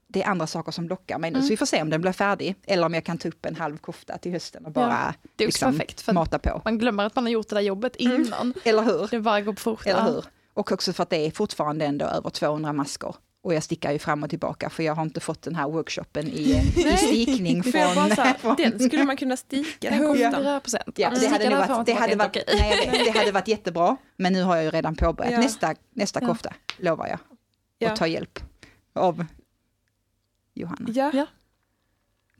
det är andra saker som lockar mig nu. Mm. Så vi får se om den blir färdig eller om jag kan ta upp en halv kofta till hösten och bara Det är liksom perfekt. För mata på. man glömmer att man har gjort det där jobbet innan. Eller hur? Det bara går fort. Eller Ja. hur? Och också för att det är fortfarande ändå över 200 masker. Och jag stickar ju fram och tillbaka för jag har inte fått den här workshopen i, i För jag bara från... så här, från den skulle man kunna sticka den koftan. 100 procent. Ja, det hade, varit, det, hade varit, nej, det hade varit jättebra, men nu har jag ju redan påbörjat Ja. nästa, nästa Ja. kofta, lovar jag. Ja. Och ta hjälp av Johanna. Ja, Ja.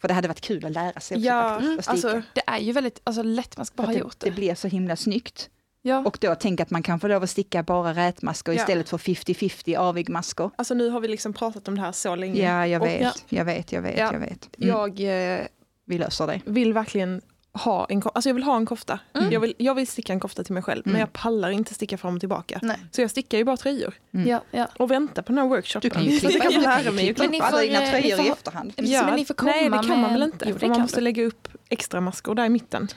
För det hade varit kul att lära sig också ja faktiskt, att sticka. alltså Det är ju väldigt alltså, lätt, man ska bara ha gjort det, det det. blir så himla snyggt. Ja. Och då tänk att man kan få lov att sticka bara rätmasker Ja. istället för 50-50 avigmasker. Alltså nu har vi liksom pratat om det här så länge. Ja, jag Och- vet, ja. jag vet, jag vet, Ja. jag vet. Mm, Jag eh, vi löser det. vill verkligen ha en. Alltså jag vill ha en kofta. Mm. Jag, vill, jag vill sticka en kofta till mig själv, Mm. men jag pallar inte sticka fram och tillbaka. Nej. Så jag stickar ju bara tröjor Mm. Ja, ja. och väntar på den här workshopen. Du kan ju klippa, jag lära mig att klippa Men ni upp alla får, dina eh, tröjor ni i får- efterhand. Men ni får komma nej, det kan man väl inte? Jo, man måste du. lägga upp extra maskor där i mitten.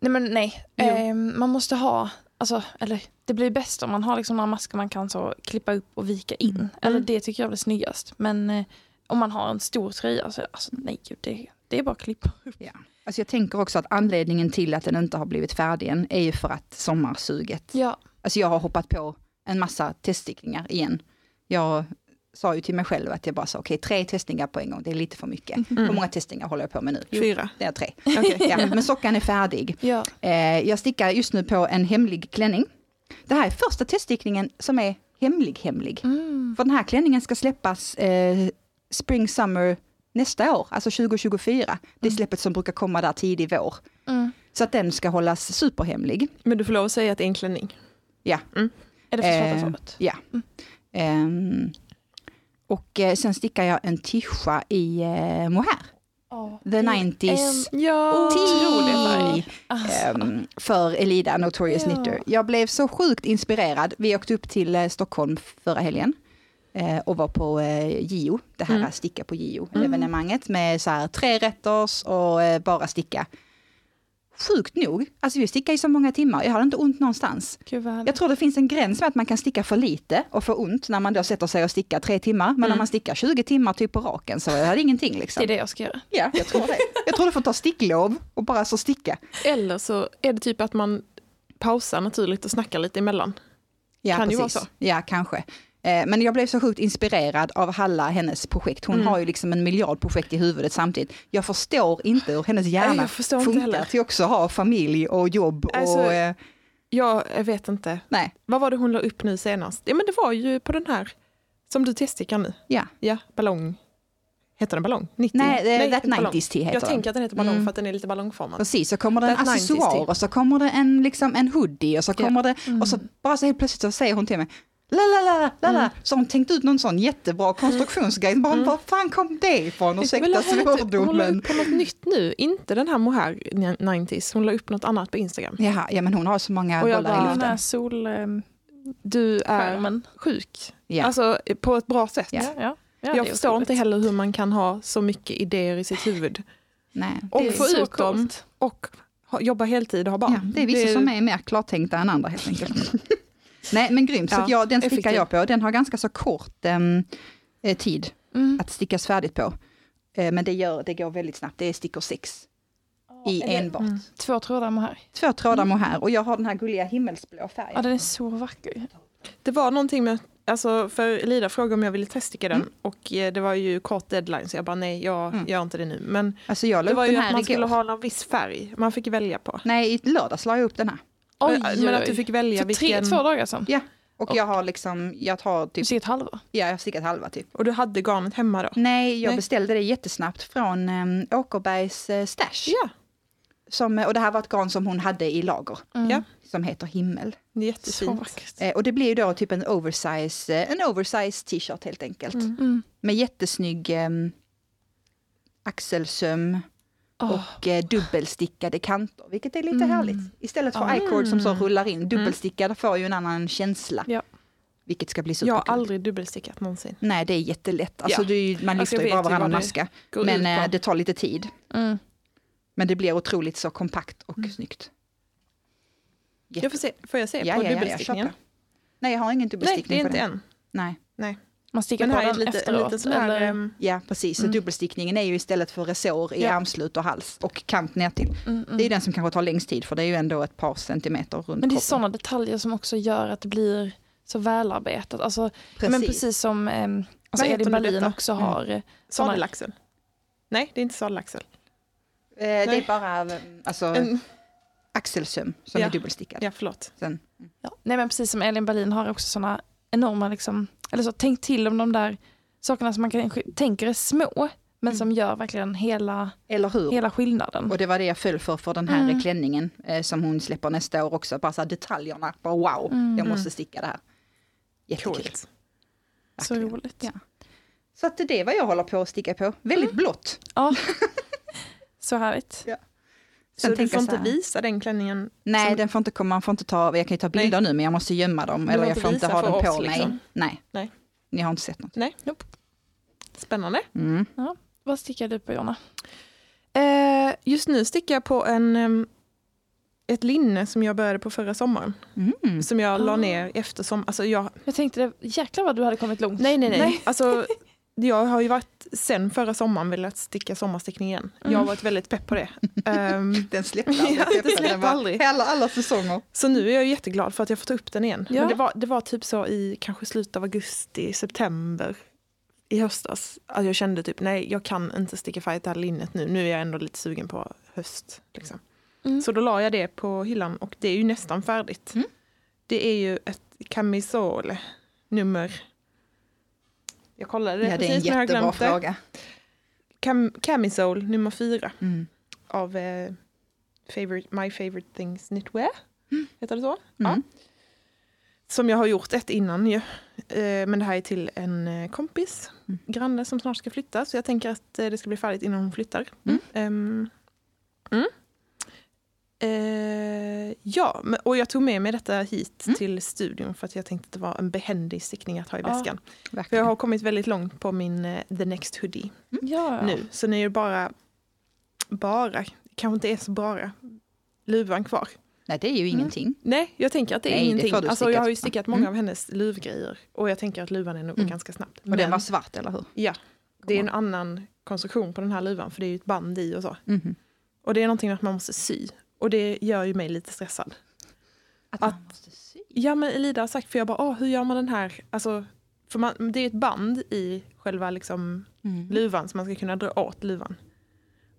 Nej men nej, eh, man måste ha, alltså, eller det blir bäst om man har liksom några masker man kan så klippa upp och vika in. Mm. Eller det tycker jag blir snyggast. Men eh, om man har en stor tröja så alltså, nej, gud, det, det är bara att klippa upp. Ja. Alltså jag tänker också att anledningen till att den inte har blivit färdig än är ju för att sommarsuget. Ja, Alltså jag har hoppat på en massa teststickningar igen. Jag sa ju till mig själv att jag bara sa okej, tre testningar på en gång, det är lite för mycket. Hur många testningar håller jag på med nu? Fyra. Det är tre. Okej. Ja, men sockan är färdig. Ja. Eh, jag stickar just nu på en hemlig klänning. Det här är första teststickningen som är hemlig, hemlig. Mm. För den här klänningen ska släppas eh, Spring Summer nästa år, alltså 2024. Det är släppet som brukar komma där tidig vår. Mm. Så att den ska hållas superhemlig. Men du får lov att säga att det är en klänning. Ja. Är det för svarta Eh? Ja. Ehm, och eh, sen stickar jag en tischa i eh, mohair. The 90s. Ja, Otrolig. Alltså. Ehm, för Elida Notorious Ja. Knitter. Jag blev så sjukt inspirerad. Vi åkte upp till eh, Stockholm förra helgen eh, och var på eh, Gio, det här Mm. sticka på Gio evenemanget med så här tre rätters och eh, bara sticka. Sjukt nog, alltså vi stickade i så många timmar, jag hade inte ont någonstans. Gud. Jag tror det finns en gräns med att man kan sticka för lite och få ont när man då sätter sig och stickar tre timmar. Men Mm. om man stickar 20 timmar typ på raken så är det ingenting liksom. Det är det jag ska göra. Ja, jag tror det. Jag tror du får ta sticklov och bara så sticka. Eller så är det typ att man pausar naturligt och snackar lite emellan. Ja, Kan ju precis. vara så. Ja, kanske. Eh, Men jag blev så sjukt inspirerad av Halla, hennes projekt. Hon Mm. har ju liksom en miljard projekt i huvudet samtidigt. Jag förstår inte hur hennes hjärna Nej, funkar till också ha familj och jobb Alltså, och... eh, Ja, jag vet inte. Nej, Vad var det hon la upp nu senast? Ja men det var ju på den här som du teststickar nu. ja. Ja, ballong. Heter den ballong? 90? Nej, det- That ballong. 90s tea heter Jag den. tänker att den heter ballong Mm. för att den är lite ballongformad. Precis, så kommer det en That 90s accessoar och så kommer det en, liksom, en hoodie och så kommer det, och så bara så helt plötsligt så säger hon till mig La, la, la, la, la. Mm. Så har hon tänkt ut någon sån jättebra konstruktionsgrej. Bara, Var fan kom det ifrån? Ursäkta Men hon la- svordomen. upp på något nytt nu, inte den här mohair 90s. Hon la upp något annat på Instagram. Jaha, ja men hon har så många Och jag bollar bara, i Den här luften. solskärmen. Du är sjuk. Ja. Alltså på ett bra sätt. Ja. Ja, ja. Ja, det jag är förstår inte heller hur man kan ha så mycket idéer i sitt huvud. Nej. Och Det är få ut dem och jobba heltid och ha barn. Ja, det är vissa som är mer klartänkta än andra helt enkelt. Nej men grymt, så jag, den stickar effektiv. jag på. Den har ganska så kort em, eh, tid Mm. att stickas färdigt på. Eh, men det, gör, det går väldigt snabbt, det är stickor sex i enbart. Mm. Två trådar här. Två trådar mohair och jag har den här gulliga himmelsblå färgen. Ja, den är så vacker. Det var någonting med, alltså för Lida frågade om jag ville teststicka den Mm. och eh, det var ju kort deadline så jag bara nej, jag Mm. gör inte det nu. Men Alltså det var ju att man igår. skulle ha någon viss färg man fick välja på. Nej, i lördags la jag upp den här. Oj, men, men att du fick välja För tre, vilken... två dagar sedan. Ja. Och jag har liksom, jag tar Du typ, ett halva. ja jag har stickat halva typ. Och du hade garnet hemma då? Nej, jag Nej. beställde det jättesnabbt från um, Åkerbergs eh, stash. Ja, Som, och det här var ett garn som hon hade i lager, Mm. Ja. som heter Himmel. jättefint. Eh, och det blir ju då typ en oversize, eh, en oversize t-shirt helt enkelt. Mm. Mm. Med jättesnygg um, axelsöm Och eh, dubbelstickade kanter, vilket är lite Mm. härligt. Istället för Ah. i-cord som så rullar in, dubbelstickade får ju en annan känsla. Ja. Vilket ska bli Jag superkul. har aldrig dubbelstickat någonsin. Nej, det är jättelätt. Alltså, Ja. du, man Alltså, lyfter jag ju bara varannan maska. Men eh, det tar lite tid. Mm. Men det blir otroligt så kompakt och Mm. snyggt. jag får, se, får jag se Ja, på ja, jag dubbelstickningen? köper. Nej, jag har ingen Nej, dubbelstickning det är på inte än. Nej. Man sticker Men på här är den lite, efteråt. liten sån här... eller? ehm, Ja, precis. Så Mm. dubbelstickningen är ju istället för resår i Ja. armslut och hals och kant ner till. Mm, mm. Det är ju den som kanske tar längst tid för det är ju ändå ett par centimeter runt Men det är kroppen. sådana detaljer som också gör att det blir så välarbetat. Alltså, Precis. Men precis som ehm, alltså nu Berlin också Mm. har. eh, såna- Sadelaxel? Nej, det är inte sadelaxel. Eh, det är bara eh, alltså, En, axelsöm som Ja. är dubbelstickad. ja, förlåt. Sen, Ja. Nej men precis som Elin Berlin har också sådana enorma, liksom, eller så tänk till om de där sakerna som man kanske tänker är små, men Mm. som gör verkligen hela, eller hur? hela skillnaden. Och det var det jag föll för för den här Mm. klänningen eh, som hon släpper nästa år också. Bara så här detaljerna, bara wow, Mm. jag Mm. måste sticka det här. Jättekul. Coolt. Så roligt. Ja. Så att det är vad jag håller på att sticka på. Väldigt blått. Ja. så härligt. Så Sen du tänker får jag inte så visa den klänningen? Nej, Som- den får inte komma, man får inte ta, jag kan ju ta bilder nu men jag måste gömma dem. Eller jag får inte ha dem på oss, mig. liksom? Nej. Nej. Ni har inte sett något. Spännande. Mm. Vad stickar du på Jonna? Eh, just nu stickar jag på en, em, ett linne som jag började på förra sommaren. Mm. Som jag Ah. la ner eftersom, alltså jag, Jag tänkte, det, jäklar vad du hade kommit långt. nej nej nej. Nej. Alltså, jag har ju varit sen förra sommaren velat sticka sommarstickning igen. Jag har Mm. varit väldigt pepp på det. Ehm, Den släppte aldrig. Ja, släppte Den var aldrig. Alla, alla säsonger. så nu är jag jätteglad för att jag fått upp den igen. Ja. Men det var, det var typ så i kanske slutet av augusti, september. i höstas att jag kände typ nej, jag kan inte sticka färdigt det här linnet nu. Nu är jag ändå lite sugen på höst. Liksom. Mm. Så då la jag det på hyllan och det är ju nästan färdigt. Mm. Det är ju ett camisole nummer... Jag kollade det Ja, precis men jag det. fråga. Cam, camisole nummer fyra Mm. av eh, favorite, My Favorite Things Knitwear. Heter det så? Mm. Som jag har gjort ett innan ju. Eh, men det här är till en eh, kompis, Mm. granne som snart ska flytta. Så jag tänker att eh, det ska bli färdigt innan hon flyttar. Mm. Mm. Eh, ja, och jag tog med mig detta hit Mm. till studion för att jag tänkte att det var en behändig stickning att ha i Ja. väskan. För Verkligen. jag har kommit väldigt långt på min eh, The Next Hoodie Ja. nu. Så nu är det bara, bara, kanske inte är så bara, luvan kvar. Nej, det är ju ingenting. Nej, jag tänker att det är Nej, det ingenting. du alltså, jag har ju stickat Mm. många av hennes luvgrejer och jag tänker att luvan är nog Mm. ganska snabbt. Och den Men- var svart, eller hur? Ja, det är en annan konstruktion på den här luvan för det är ju ett band i och så. Mhm. Och det är någonting att man måste sy och det gör ju mig lite stressad. Att, Att- man måste sy. Ja men Elida har sagt, för jag bara, Åh, hur gör man den här? Alltså, för man, det är ett band i själva liksom Mm. luvan så man ska kunna dra åt luvan.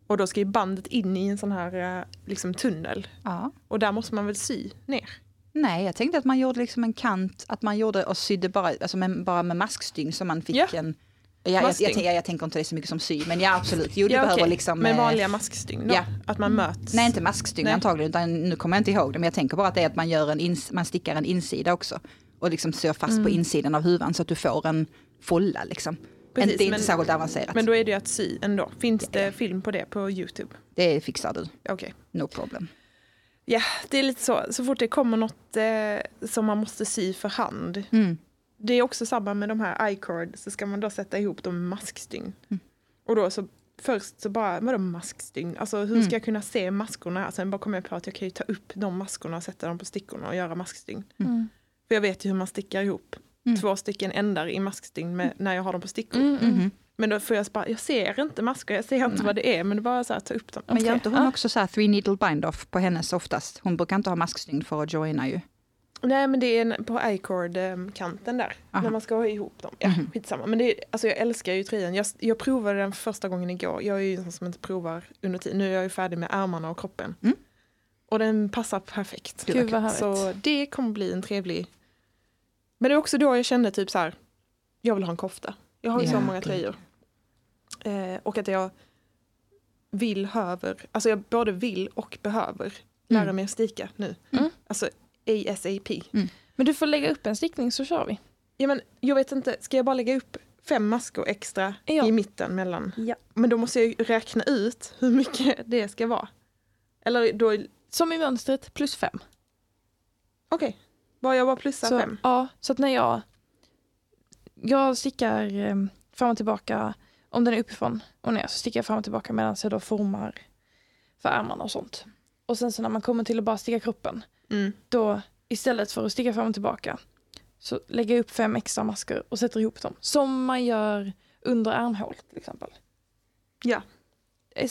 Och då ska ju bandet in i en sån här eh, liksom tunnel. Ja. Och där måste man väl sy ner? Nej, jag tänkte att man gjorde liksom en kant, att man gjorde och sydde bara, alltså med, bara med maskstygn så man fick Ja. en... Jag, jag, jag, jag, jag tänker inte det så mycket som sy, men ja absolut. Jo, du Ja, behöver liksom... Med eh, vanliga maskstygn då? ja. Att man möts? Nej, inte maskstygn Nej. antagligen, utan nu kommer jag inte ihåg det, men jag tänker bara att det är att man, gör en ins, man stickar en insida också. Och liksom syr fast Mm. på insidan av huvan så att du får en folla liksom. Precis, men det är inte men- särskilt avancerat. Men då är det ju att sy ändå. Finns Ja, det ja. film på det på Youtube? Det fixar du, Okej. no problem. Ja, det är lite så. Så fort det kommer något eh, som man måste sy för hand. Mm. Det är också samma med de här icord så ska man då sätta ihop dem med maskstygn. Mm. Och då så först så bara, vadå maskstygn? Alltså hur Mm. ska jag kunna se maskorna? Sen bara kom jag på att jag kan ju ta upp de maskorna och sätta dem på stickorna och göra maskstygn. Mm. För jag vet ju hur man stickar ihop Mm. två stycken ändar i maskstygn med, när jag har dem på stickor. Mm, mm. Men då får jag bara, jag ser inte maskor, jag ser inte Nej. vad det är men det är bara så här, ta upp dem. Men gör inte hon också så här three needle bind off på hennes oftast? Hon brukar inte ha maskstygn för att joina ju. Nej men det är en- på icord-kanten där. Aha. När man ska ha ihop dem. Ja, Mhm. skitsamma. Men det är, alltså jag älskar ju tröjan. Jag, jag provade den första gången igår. Jag är ju en sån som inte provar under tiden. Nu är jag ju färdig med ärmarna och kroppen. Mm. Och den passar perfekt. Gud vad. Så det kommer bli en trevlig... Men det är också då jag kände typ så här. Jag vill ha en kofta. Jag har ju Ja, så många gud. tröjor. Eh, och att jag vill, höver, alltså jag både vill och behöver lära Mm. mig att sticka nu. Mm. Alltså ASAP. Men du får lägga upp en stickning så kör vi. Ja, men jag vet inte, ska jag bara lägga upp fem maskor extra Ja. i mitten mellan? Ja. Men då måste jag ju räkna ut hur mycket det ska vara. Eller då, okej, Som i mönstret plus fem. bara jag bara plussar Så, fem. Ja, så att när jag, jag stickar eh, fram och tillbaka, om den är uppifrån och ner så stickar jag fram och tillbaka medan jag då formar för ärmarna och sånt. Och sen så när man kommer till att bara sticka kroppen, Mm. då istället för att sticka fram och tillbaka så lägger jag upp fem extra masker och sätter ihop dem. Som man gör under armhål till exempel. Ja. Eh,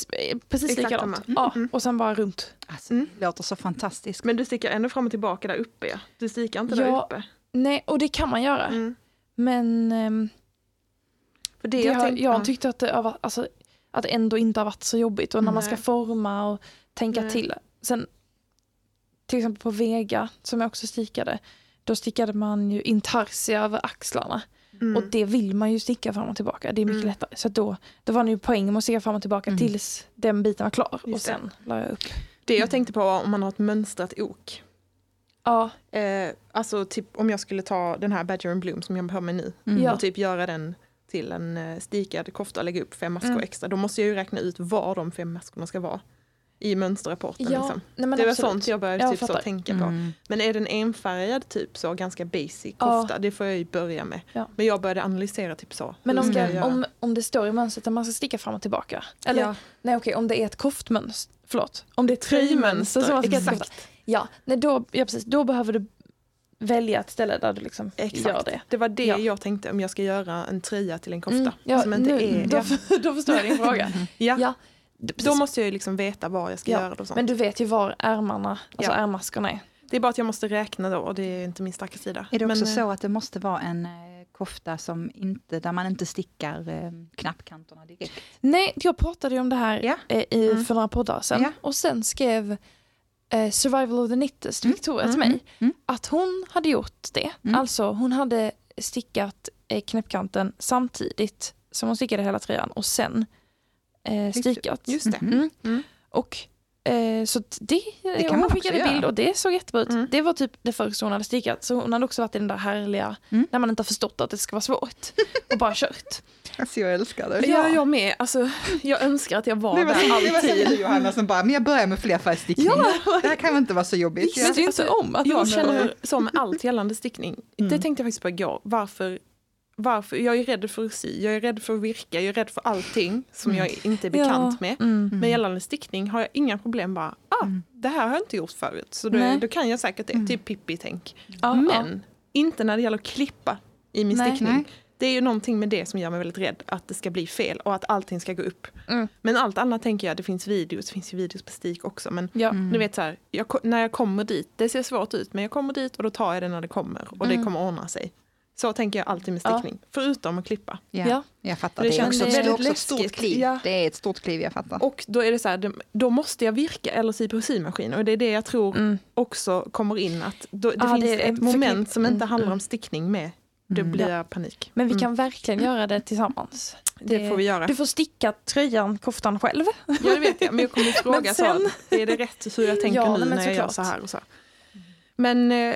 Precis Exakt likadant. samma. Ja, Mm. och sen bara runt. Alltså, Mm. Det låter så fantastiskt. Men du stickar ändå fram och tillbaka där uppe ja. Du stickar inte där Ja. uppe. Nej, och det kan man göra. Mm. Men ehm, För det, Det jag har, tänkte, jag ja. tyckte att det, alltså, att det ändå inte har varit så jobbigt. Och när man ska Nej. forma och tänka Nej. till. Sen till exempel på Vega som jag också stickade. Då stickade man ju intarsia över axlarna. Mm. Och det vill man ju sticka fram och tillbaka. Det är mycket Mm. lättare. Så då, då var det ju poäng med att sticka fram och tillbaka Mm. tills den biten var klar. och Just det. sen la jag upp. det jag tänkte på var om man har ett mönstrat ok. Ja, Eh, alltså typ om jag skulle ta den här Badger and Bloom som jag har med nu. Mm. Och typ göra den till en eh, stikad kofta och lägga upp fem maskor Mm. extra. Då måste jag ju räkna ut var de fem maskorna ska vara i mönsterrapporten. ja Liksom. nej, men Det var absolut. sånt jag började Jag typ så fattar. tänka på. Mm. Men är den enfärgad typ så ganska basic Ja. kofta, det får jag ju börja med. Ja. Men jag började analysera typ så. Men om, göra? om, om det står i mönstret att man ska sticka fram och tillbaka. Eller ja. nej okej, om det är ett koftmönster. Förlåt. Om det är ett tröjmönster som man ska exakt. Ja, nej, då, ja, precis. Då behöver du välja ett ställe där du liksom Exakt. gör det. Det var det Ja. jag tänkte om jag ska göra en tröja till en kofta. Mm, ja, som inte nu, är, då, ja. då förstår jag din fråga. Ja. Ja, precis. Då måste jag ju liksom veta vad jag ska Ja, göra. Och sånt. Men du vet ju var ärmarna, alltså Ja. ärmaskorna är. Det är bara att jag måste räkna då och det är inte min starka sida. Är det också men, eh, så att det måste vara en eh, kofta som inte, där man inte stickar eh, knappkanterna direkt. Nej, jag pratade ju om det här Ja. eh, i, Mm. för några poddar sedan. Ja. Och sen skrev eh, Survival of the Knitters, Mm. Victoria, Mm, till mig mm. att hon hade gjort det. Mm. Alltså hon hade stickat eh, knäppkanten samtidigt som hon stickade hela tröjan och sen eh, stickat. Just det. Mhm. Mm. Mm. Och eh, så att det, kan hon skickade bild och det såg jättebra ut. Mm. Det var typ det första hon hade stickat. Så hon hade också varit i den där härliga, Mm. när man inte har förstått att det ska vara svårt. Och bara kört. Alltså jag älskar det. Ja, jag med. Alltså, jag önskar att jag var Det var, där som, det var alltid. du Johanna som bara, men jag börjar med flerfärgstickning. Det här kan väl inte vara så jobbigt. Visste ju inte om att Jag någon- känner som med allt gällande stickning. Mm. Det tänkte jag faktiskt på igår. Varför, varför? Jag är rädd för att sy, jag är rädd för att virka, jag är rädd för allting som Mm. jag inte är bekant med. Mm. Mm. Med gällande stickning har jag inga problem bara, ah, Mm. det här har jag inte gjort förut. Så då, då kan jag säkert det, Mm. typ Pippi-tänk. Ja, Men inte när det gäller att klippa i min Nej. stickning. Nej. Det är ju någonting med det som gör mig väldigt rädd, att det ska bli fel och att allting ska gå upp. Mm. Men allt annat tänker jag, det finns videos, det finns ju videos på stik också. Men Ja. Mm. ni vet så här, jag, när jag kommer dit, det ser svårt ut men jag kommer dit och då tar jag det när det kommer och det Mm. kommer ordna sig. Så tänker jag alltid med Ja. stickning, förutom att klippa. Ja, Ja. jag fattar. Det Det, är känns också, det är väldigt också ett stort kliv. Ja. Det är ett stort kliv, jag fattar. Och då är det så här, det- då måste jag virka eller sy på symaskin och det är det jag tror Mm. också kommer in att då, det Ja, finns det är ett moment som inte mm, handlar om stickning med. Då Mm. blir jag panik. Men vi Mm. kan verkligen göra det tillsammans. Det får vi göra. Du får sticka tröjan, koftan själv. Ja det vet jag, men jag kommer att fråga Men så, sen- är det rätt hur jag tänker Ja, nu när jag gör såklart. så här och så. Men eh,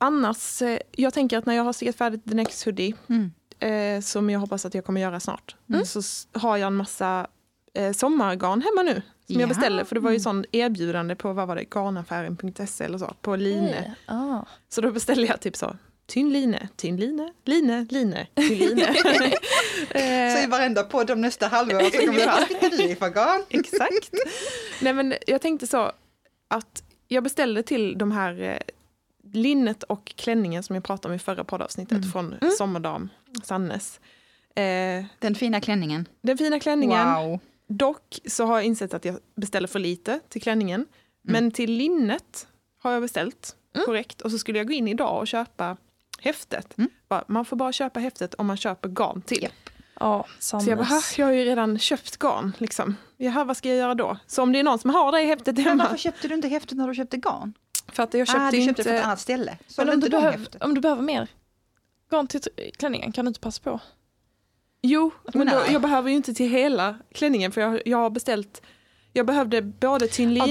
annars, eh, jag tänker att när jag har stickat färdigt The Next Hoodie, Mm. eh, som jag hoppas att jag kommer göra snart, Mm. så har jag en massa eh, sommargarn hemma nu. Som jag Ja. beställde, för det var ju sån erbjudande på vad var det, garnaffären.se eller så, på line. Ah. Så då beställde jag typ så, tynn line, tynn line, line, line, tynn line. Eh, Så i varenda podd om nästa halvår så kommer det Ja. här, stickar du i för garn? Exakt. Nej men jag tänkte så att jag beställde till de här eh, linnet och klänningen som jag pratade om i förra poddavsnittet Mm. från Mm. Sommardam Sannes. Eh, Den fina klänningen. den fina klänningen. Wow. Dock så har jag insett att jag beställer för lite till klänningen. Men till linnet har jag beställt Mm. korrekt. Och så skulle jag gå in idag och köpa häftet. Mm. Bara, Man får bara köpa häftet om man köper garn till. Ja. Ja, Så jag bara, "Ha, Sannes. jag har ju redan köpt garn. Liksom. Jaha, vad ska jag göra då? Så om det är någon som har det häftet Men hemma. varför köpte du inte häftet när du köpte garn? För att jag köpte ah, du inte... köpte det från ett annat ställe. Så Men om inte du, häftet? om du behöver mer garn till klänningen kan du inte passa på? Jo, men då, jag behöver ju inte till hela klänningen för jag, jag har beställt Jag behövde både tynn Ja,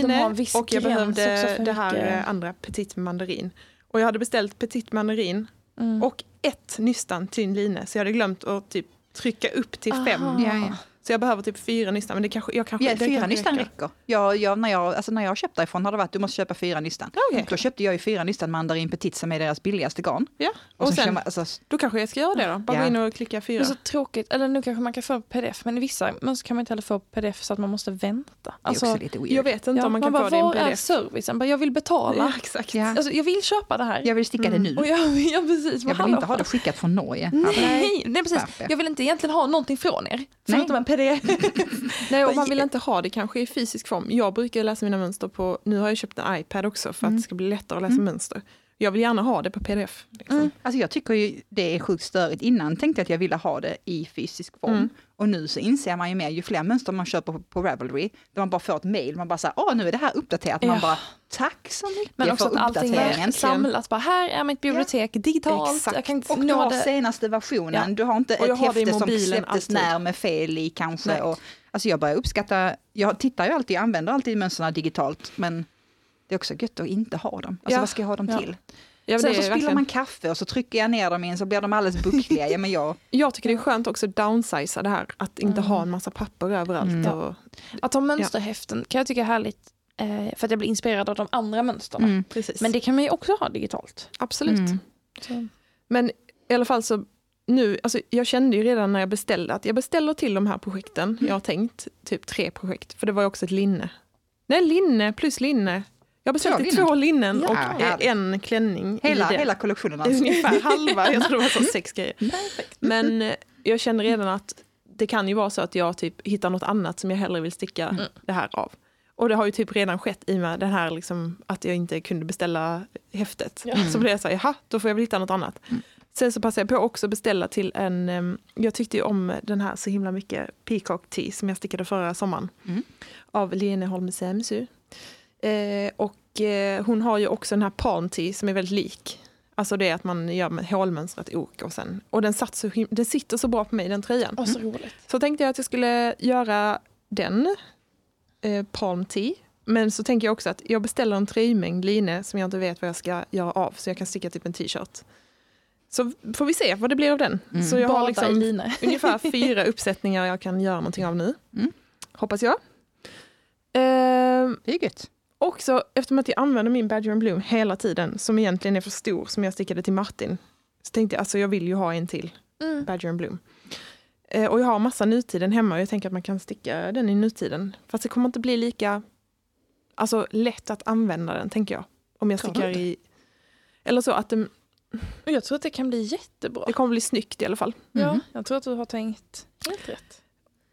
och jag behövde det här eh, andra petit mandarin. Och jag hade beställt petit mandarin Mm. och ett nystan tynn line så jag hade glömt att typ trycka upp till fem. Aha. Ja, ja. Så jag behöver typ fyra nystan men det kanske, jag kanske, Ja, det fyra nystan räcker. räcker. Jag, jag, när, jag, alltså när jag köpt därifrån har det varit du måste köpa fyra nystan. Okej. Då köpte jag ju fyra nystan mandarin petit som är deras billigaste garn. Ja, Och, och sen, sen, man, alltså, då kanske jag ska göra det då. Bara Ja. gå in och klicka Det fyra. är så tråkigt, eller nu kanske man kan få pdf, men i vissa mönster kan man inte heller få pdf så att man måste vänta. det är Alltså, också lite weird. Jag vet inte ja, om man kan bara, få det i en var är pdf. servicen? Bara, jag vill betala. Ja, exakt. Ja. Alltså, jag vill köpa det här. Jag vill sticka Mm. det nu. Och jag, ja, precis. Jag vill inte ha det skickat från Norge. Nej, nej, precis. Jag vill inte egentligen ha någonting från er. Förutom en pdf. Nej, och man vill inte ha det kanske i fysisk form. Jag brukar läsa mina mönster på, nu har jag köpt en iPad också för att Mm. det ska bli lättare att läsa Mm. mönster. Jag vill gärna ha det på pdf. Liksom. Mm. Alltså jag tycker ju det är sjukt störigt. Innan tänkte jag att jag ville ha det i fysisk form. Mm. Och nu så inser man ju mer, ju fler mönster man köper på, på Ravelry, där man bara får ett mail, man bara säger åh nu är det här uppdaterat. Man Ja. bara tack så mycket Men också för att allting samlat. Bara, här är mitt bibliotek digitalt. Exakt. Jag kan inte Och du har det. senaste versionen, du har inte ett häfte som släpptes alltid. när med fel i kanske. Nej. Och, alltså jag börjar uppskatta, jag tittar ju alltid, jag använder alltid mönstren digitalt, men det är också gött att inte ha dem. Alltså Ja. vad ska jag ha dem Ja. till? Ja, Sen så spiller verkligen- man kaffe och så trycker jag ner dem in så blir de alldeles buckliga. Ja, men jag, Jag tycker det är skönt också att downsiza det här. Att inte Mm. ha en massa papper överallt. Mm. Och, Att ha mönsterhäften kan jag tycka är härligt. Eh, för att jag blir inspirerad av de andra mönstren. mm. Men det kan man ju också ha digitalt. Absolut. Mm. Men i alla fall så nu, alltså jag kände ju redan när jag beställde att jag beställer till de här projekten. Jag har tänkt typ tre projekt, för det var ju också ett linne. Nej, linne plus linne. Jag har beställt Två två linnen Ja, och en klänning Hela, i det. hela kollektionen alltså. ungefär halva, jag tror det var så sex grejer. Men eh, jag känner redan att det kan ju vara så att jag typ hittar något annat som jag hellre vill sticka Mm. det här av. Och det har ju typ redan skett i och med det här liksom, att jag inte kunde beställa häftet. Ja. Så blev jag så här, jaha, då får jag väl hitta något annat. Mm. Sen så passade jag på också att beställa till en, jag tyckte ju om den här så himla mycket, Peacock Tea som jag stickade förra sommaren. Mm. Av Lene Holmesheimsu. Eh, och eh, hon har ju också den här Tea som är väldigt lik. Alltså det är att man gör med hålmönstrat ok och sen, och den, satt så, den sitter så bra på mig den tröjan. Åh, så roligt. Så tänkte jag att jag skulle göra den, eh, Palm Tea. Men så tänker jag också att jag beställer en tröjmängd line som jag inte vet vad jag ska göra av. Så jag kan sticka typ en t-shirt. Så får vi se vad det blir av den. Mm. Så jag Bada har liksom ungefär fyra uppsättningar jag kan göra någonting av nu. Mm. Hoppas jag. Ehm, Det är gött. Också eftersom att jag använder min Badger and Bloom hela tiden, som egentligen är för stor, som jag stickade till Martin. Så tänkte jag, alltså jag vill ju ha en till. Mm. Badger and Bloom. Eh, och jag har massa nutiden hemma och jag tänker att man kan sticka den i nutiden. Fast det kommer inte bli lika alltså, lätt att använda den, tänker jag. Om jag Tror stickar i... Eller så att det, Och Jag tror att det kan bli jättebra. det kommer bli snyggt i alla fall. Ja, Mhm. jag tror att du har tänkt helt rätt.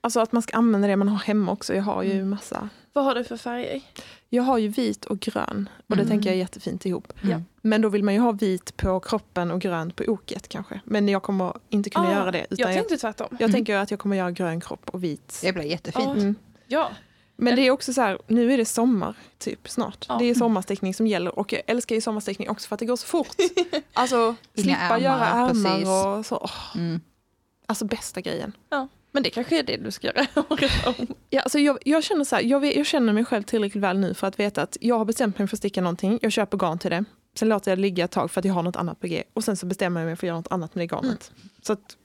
Alltså att man ska använda det man har hemma också. Jag har ju Mm. massa. Vad har du för färger? Jag har ju vit och grön och det Mm. tänker jag är jättefint ihop. Mm. Men då vill man ju ha vit på kroppen och grönt på oket kanske. Men jag kommer inte kunna Ah, göra det. Utan Jag jag, tänkte tvärtom. jag Mm. tänker att jag kommer göra grön kropp och vit. Det blir jättefint. Ja. Mm. Ja, Men det är också så här, nu är det sommar typ snart. Ja. Det är sommarstickning som gäller och jag älskar ju sommarstickning också för att det går så fort. Alltså slippa ärmar, göra ärmar precis. och så. Mm. Alltså bästa grejen. Men det kanske är det du ska göra. Ja, alltså jag, jag, känner så här, jag, vet, jag känner mig själv tillräckligt väl nu för att veta att jag har bestämt mig för att sticka någonting. Jag köper garn till det. Sen låter jag det ligga ett tag för att jag har något annat på G. Och sen så bestämmer jag mig för att göra något annat med det garnet. Så att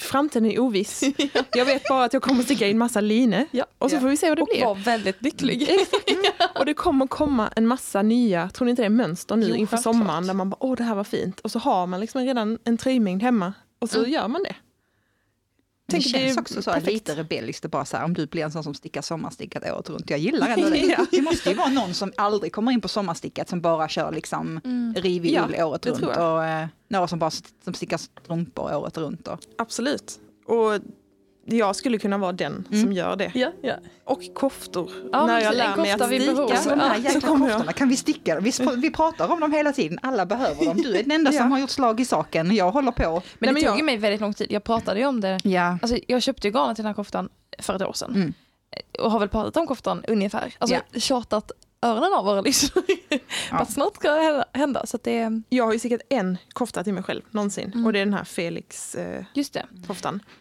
framtiden är oviss. Jag vet bara att jag kommer sticka i en massa line. Ja. Och så Ja. får vi se vad det Och blir. var väldigt lycklig. Och det kommer komma en massa nya, tror ni inte det är mönster nu Jo, inför sommaren där man bara åh det här var fint. Och så har man liksom redan en tröjmängd hemma och så Mm. gör man det. Det Tänker det känns också så perfekt. lite rebelliskt bara så här, om du blir en sån som stickar sommarstickat året runt. Jag gillar ändå det. Ja. Det måste ju vara någon som aldrig kommer in på sommarstickat som bara kör liksom Mm. rivig Ja, året det runt. Och eh, några som bara som stickar strumpor året runt. Och. Absolut. Och jag skulle kunna vara den Mm. som gör det. Ja, ja. Och koftor. Ja, När jag lär mig att sticka. Alltså de här jäkla så koftorna, kan vi sticka dem? Vi, sp- vi pratar om dem hela tiden, alla behöver dem. Du är den enda Ja. som har gjort slag i saken, jag håller på. Men Nej, det men tog jag- mig väldigt lång tid. Jag pratade ju om det. Ja, Alltså, jag köpte ju garnet till den här koftan för ett år sedan. Mm. Och har väl pratat om koftan ungefär. Alltså Ja. tjatat öronen av våra lyssnare. Ja. Att snart ska det hända. Så att det är, Jag har ju stickat en kofta till mig själv någonsin. Mm. Och det är den här Felix-koftan. just det.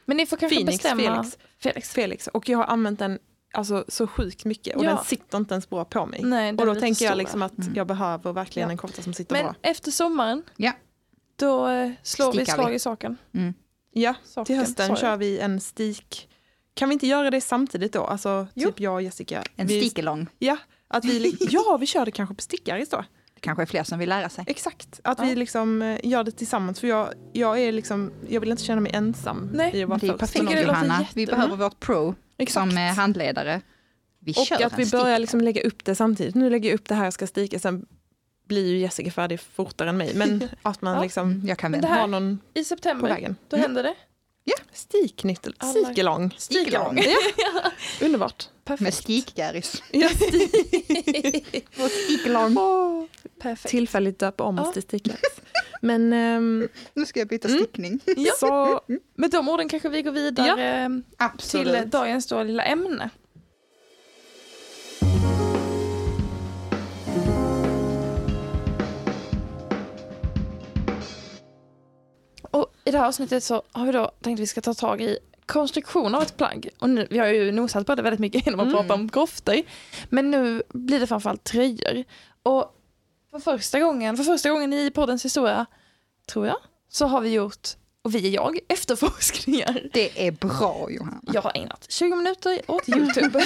Men ni får kanske Phoenix bestämma. Felix. Felix. Felix. Och jag har använt den alltså, så sjukt mycket och Ja. den sitter inte ens bra på mig. Nej, och då tänker jag liksom att Mm. jag behöver verkligen Ja. en kofta som sitter Men bra. efter sommaren, Ja. då eh, slår vi Stickar slag vi. i saken. Ja, saken till hösten jag. kör vi en stik. Kan vi inte göra det samtidigt då? Alltså Jo. typ jag och Jessica. en vi, stickelång. Ja, att vi, li- ja, vi kör det kanske på stickaris då. Det kanske är fler som vill lära sig. Exakt, att Ja. vi liksom eh, gör det tillsammans. För jag, jag, är liksom, jag vill inte känna mig ensam Nej, i att vara Det är perfekt det Johanna, vi jättebra. behöver vårt pro Exakt. som eh, handledare. Vi Och kör att vi börjar liksom lägga upp det samtidigt. Nu lägger jag upp det här jag ska stika, sen blir ju Jessica färdig fortare än mig. Men att man Ja. liksom Mm, Jag kan har någon I på september, vägen. då Mm. händer det. Stiknyttel, Alla- stikelång. Stikelång. Ja, underbart. Perfekt. Med stikgäris. Ja, stikelång. Åh, Perfekt. Tillfälligt döpa om Ja. oss till sticklax. Men ehm, Nu ska jag byta Mm. stickning. Ja. så Med de orden kanske vi går vidare till Absolut. dagens då lilla ämne. Och I det här avsnittet så har vi då tänkt att vi ska ta tag i konstruktion av ett plagg. Och nu, vi har ju nosat på det väldigt mycket genom att Mm. prata om koftor. Men nu blir det framförallt tröjor. Och för första gången, för första gången i poddens historia, tror jag, så har vi gjort, och vi är jag, efterforskningar. Det är bra Johanna. Jag har ägnat 20 minuter åt YouTube.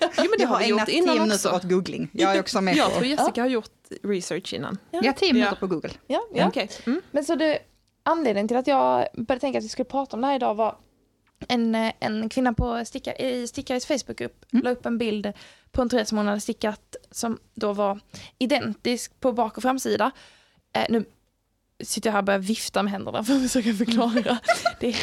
jo, men Jag har har ägnat 10 innan minuter också. åt googling. Jag är också med Jag tror Jessica har gjort research innan. Jag har 10 minuter Ja. på Google. ja, ja. Okej. Mm. Men så det, anledningen till att jag började tänka att vi skulle prata om det här idag var en, eh, en kvinna på sticka, i Stickares Facebookgrupp Mm. la upp en bild på en tröja som hon hade stickat som då var identisk på bak och framsida. Eh, nu sitter jag här och börjar vifta med händerna för att försöka förklara. Det är,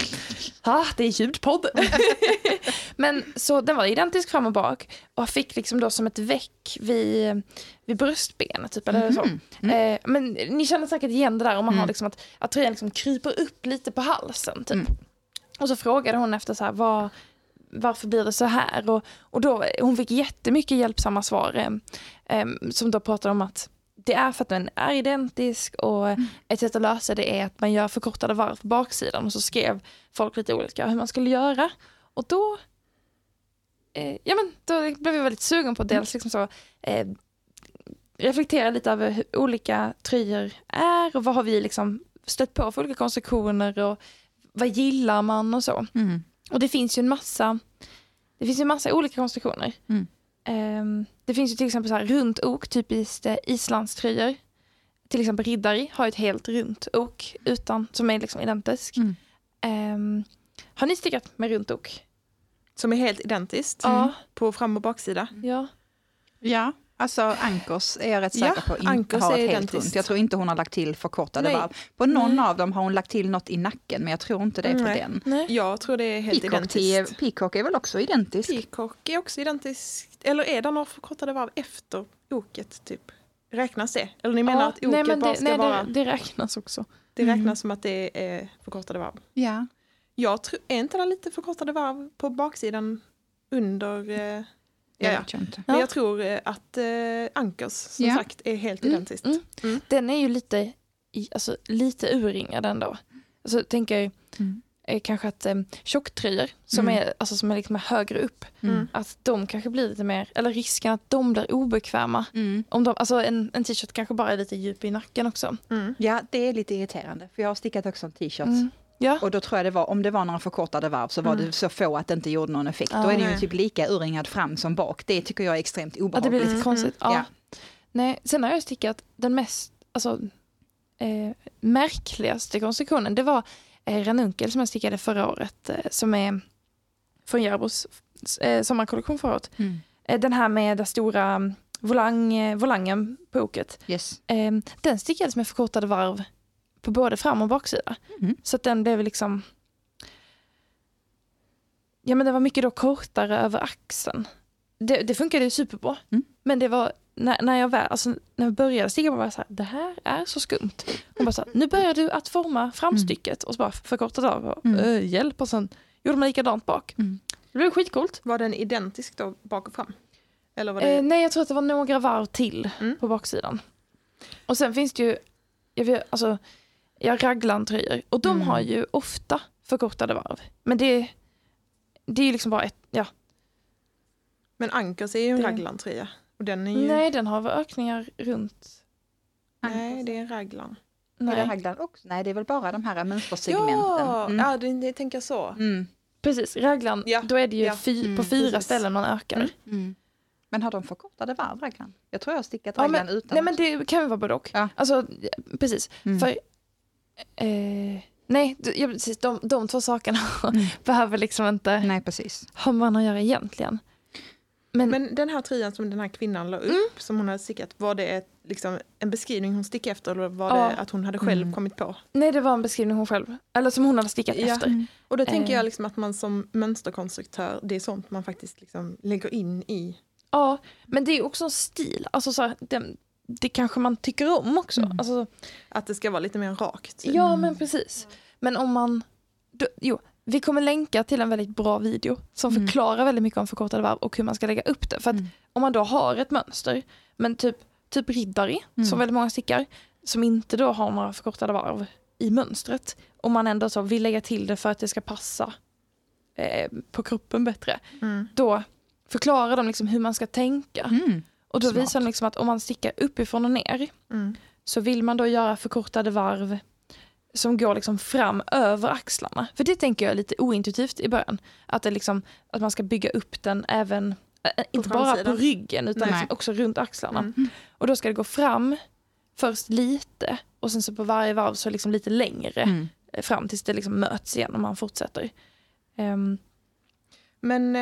ah, det är ljudpodd. Men så den var identisk fram och bak och fick liksom då som ett väck vid, vid bröstbenet typ eller så. Mhm. Mm. Eh, men ni känner säkert igen det där om man har Mm. liksom att, att tröjan liksom kryper upp lite på halsen typ. Mm. Och så frågade hon efter så här, vad, varför blir det så här? Och, och då, hon fick jättemycket hjälpsamma svar eh, eh, som då pratade om att det är för att den är identisk och Mm. ett sätt att lösa det är att man gör förkortade varv på baksidan och så skrev folk lite olika hur man skulle göra. Och då, eh, ja men då blev jag väldigt sugen på att dels liksom så eh, reflektera lite över hur olika tröjor är och vad har vi liksom stött på för olika konstruktioner och vad gillar man och så. Mm. Och det finns ju en massa, det finns ju en massa olika konstruktioner. Mm. Ehm, det finns ju till exempel så här runt ok, typiskt eh, islandströjor. Till exempel Riddari har ett helt runt ok utan, som är liksom identisk. Mm. Ehm, har ni stickat med runt ok? Som är helt identiskt Ja. på fram och baksida. ja. Ja, alltså Ankers är jag rätt Ja, säker på inte har ett helt identiskt. runt. Jag tror inte hon har lagt till förkortade Nej. varv. På någon Nej. av dem har hon lagt till något i nacken, men jag tror inte det är på Nej. den. Nej. Jag tror det är helt Peacock, identiskt. Peacock är väl också identisk? Peacock är också identiskt. Eller är det några förkortade varv efter oket? Typ? Räknas det? Eller ni menar Ja, att oket nej, men bara det, ska nej, vara... det, det räknas också. Det Mm. räknas som att det är förkortade varv. Ja. Jag tror, är inte det lite förkortade varv på baksidan under... Eh, ja, ja. inte. Men Ja. jag tror eh, att eh, Ankers som Ja. sagt är helt Mm, identiskt. mm. Mm. Den är ju lite, alltså, lite urringad ändå. Alltså, tänker jag Mm. eh, kanske att eh, tjocktröjor som Mm. är, alltså, som är liksom högre upp, Mm. att de kanske blir lite mer, eller risken att de blir obekväma. Mm. Om de, alltså en, en t-shirt kanske bara är lite djup i nacken också. Mm. Ja, det är lite irriterande. För jag har stickat också en t-shirt. Mm. Ja, Och då tror jag det var, om det var några förkortade varv så var Mm. det så få att det inte gjorde någon effekt. Ja, då är det ju typ lika urringad fram som bak. Det tycker jag är extremt att det obehagligt. blir lite Mm, konstigt. Ja. Ja. Nej, sen har jag stickat den mest alltså, eh, märkligaste konstruktionen. Det var eh, ranunkel som jag stickade förra året eh, som är från Järbos eh, sommarkollektion förra året. Mm. Eh, den här med den stora mm, volang, eh, volangen på oket. Yes. Eh, den stickades med förkortade varv på både fram och baksida. Mhm. Så att den blev liksom... Ja men det var mycket då kortare över axeln. Det, det funkade ju superbra. Mm. Men det var, när, när, jag väl, alltså, när jag började sticka var jag så här, det här är så skumt. Hon bara så här, nu börjar du att forma framstycket och så bara förkortat av. Och, Mm. "Äh, hjälp och sen gjorde man likadant bak. Mm. Det blev skitcoolt. Var den identisk då bak och fram? Eller var det... Eh, nej, jag tror att det var några varv till Mm. på baksidan. Och sen finns det ju, jag vet, alltså, jag raglan-tröjor och de Mm. har ju ofta förkortade varv. Men det, det är ju liksom bara ett, ja. Men Ankers är ju en Det- raglantröja. Och den är ju... Nej, den har väl ökningar runt. Nej, det är en raglan. Är det Nej, raglan också? Nej, det är väl bara de här mönstersegmenten. Ja, Mm. ja det, det tänker jag så. Mm. precis. Raglan, Ja, då är det ju ja. fy, Mm, på fyra precis. ställen man ökar. Mm. Mm. Men har de förkortade varv, raglan? Jag tror jag har stickat Ja, raglan utan. Nej, men det kan ju vara både och. Ja. Alltså, precis. Mm. För, eh, nej, ja, precis. De, de två sakerna Mm. behöver liksom inte Nej, precis. ha med varandra att göra egentligen. Men, Men den här tröjan som den här kvinnan la upp, Mm. som hon hade stickat, var det ett, liksom, en beskrivning hon stickade efter eller var Ja. det att hon hade själv Mm. kommit på? nej, det var en beskrivning hon själv, eller som hon hade stickat Ja. efter. Och då tänker Eh. jag liksom att man som mönsterkonstruktör, det är sånt man faktiskt liksom lägger in i. Ja, men det är också en stil. Alltså, så här, det, det kanske man tycker om också. Mm. Alltså, Att det ska vara lite mer rakt. ja, Mm. men precis. Men om man... Då, jo, vi kommer länka till en väldigt bra video som Mm. förklarar väldigt mycket om förkortade varv och hur man ska lägga upp det. För att Mm. om man då har ett mönster, men typ, typ riddari, Mm. som väldigt många stickar, som inte då har några förkortade varv i mönstret, och man ändå så vill lägga till det för att det ska passa eh, på kroppen bättre, Mm. då förklarar de liksom hur man ska tänka. Och då Smart. visar de liksom att om man stickar uppifrån och ner Mm. så vill man då göra förkortade varv som går liksom fram över axlarna. För det tänker jag är lite ointuitivt i början. Att, det liksom, att man ska bygga upp den även, äh, inte bara på ryggen utan liksom också runt axlarna. Mm. Och då ska det gå fram först lite och sen så på varje varv så liksom lite längre Mm. eh, fram tills det liksom möts igen och man fortsätter. Ehm, Men